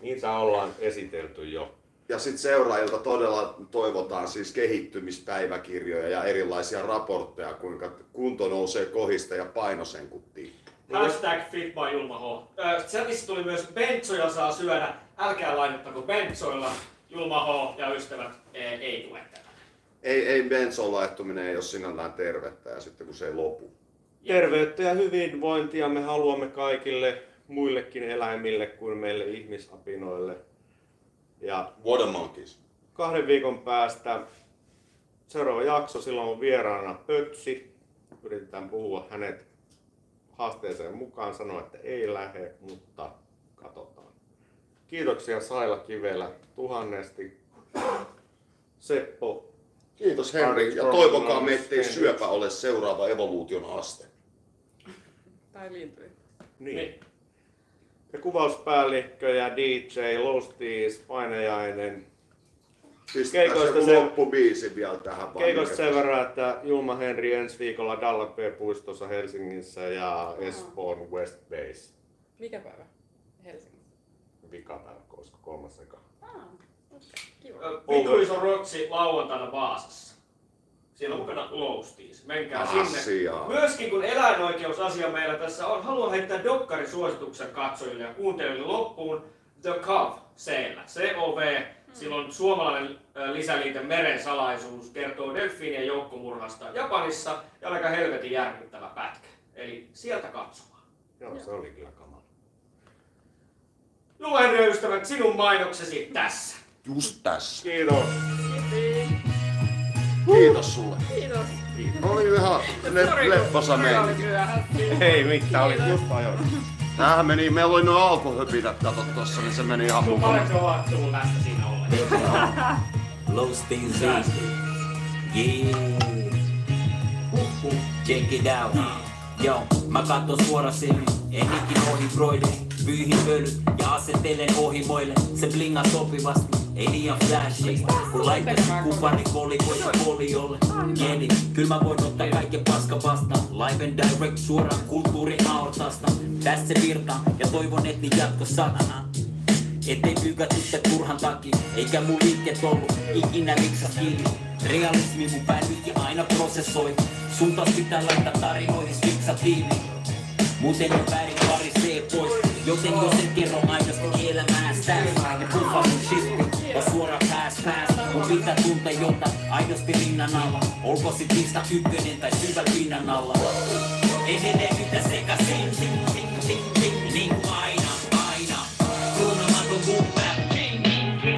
Niitä ollaan esitelty jo. Ja sitten seuraajilta todella toivotaan siis kehittymispäiväkirjoja ja erilaisia raportteja, kuinka kunto nousee kohista ja paino sen kun tippuu. Hashtag fit by Julma H. Ö, Chatissa tuli myös bentsoja saa syödä. Älkää laittako bentsoilla. Julma H ja ystävät ei, ei tule tätä. Ei, ei benson laittuminen ei ole sinällään tervettä ja sitten kun se ei lopu. Terveyttä ja hyvinvointia me haluamme kaikille muillekin eläimille kuin meille ihmisapinoille. Ja Water monkeys. kahden viikon päästä seuraava jakso, silloin on vieraana Pötsi. Yritetään puhua hänet haasteeseen mukaan, sanoa, että ei lähde, mutta katsotaan. Kiitoksia Saila Kivelä tuhannesti. Seppo, Kiitos Henri ja toivokaa me, ettei syöpä ole seuraava evoluution aste. Tai liittyy. niin. Niin. Ja kuvauspäällikkö ja DJ, Losties, Painajainen. Pistää Keikoista se se- loppubiisi vielä tähän mikä sen verran, että Julma Henri ensi viikolla Dallas P-puistossa Helsingissä ja Espoon West Base. Mikä päivä? Helsingissä. Vikapäivä, koska kolmas eka. Ah, okei. Kiva. Vitu iso rotsi lauantaina Vaasassa. Siellä on mukana Lowsties. Menkää sinne. Asiaa. Myöskin kun eläinoikeusasia meillä tässä on, haluan heittää dokkarisuosituksen katsojille ja kuuntelijoille loppuun. The Cov, C-llä. C-O-V. Silloin suomalainen lisäliite Meren salaisuus kertoo delfiinien joukkomurhasta Japanissa ja aika helvetin järkyttävä pätkä. Eli sieltä katsomaan. Joo, se oli kyllä kamala. Henry ystävät, sinun mainoksesi tässä. Just tässä. Kiitos. Kiitos sulle. Kiitos. Oli ihan le- lepposa meininki. oli myöhässä. Ei mitään, oli just ajoissa. Tämähän meni, meillä oli noin alkuhöpinät kato tossa, niin se meni ihan Sun mukana. parempi ovat tullut lästä siinä ollen. Low Steam Yeah. Check it out. Yo, mä katon suora silmin, en ikin ohi broide. Pyyhin pölyt ja asettelen ohimoille. Se blingaa sopivasti, ei liian flashy. Kun laittaisin kupari kolikoita foliolle. Kieli, kyl mä voin ottaa kaiken paska vastaan. Live and direct suoraan kulttuurin aortasta. Tässä se virta ja toivon, et niin jatko satana. Ettei pyykät sitten turhan takia, eikä mun liikkeet ollut ikinä liksas kiinni. Realismi mun pää nytkin aina prosessoi. Sun taas pitää laittaa tarinoihin fiksa tiimi. Muuten on väärin pari C pois. Joten jos et kerro aidosti elämäästä, ne puffaa sun shitti. Ja suora pass, mun pitää tuntea jotain aidosti rinnan alla. Olko sit lista ykkönen tai syvällä pinnan alla. Edelleen mitä sekaisin, niin kuin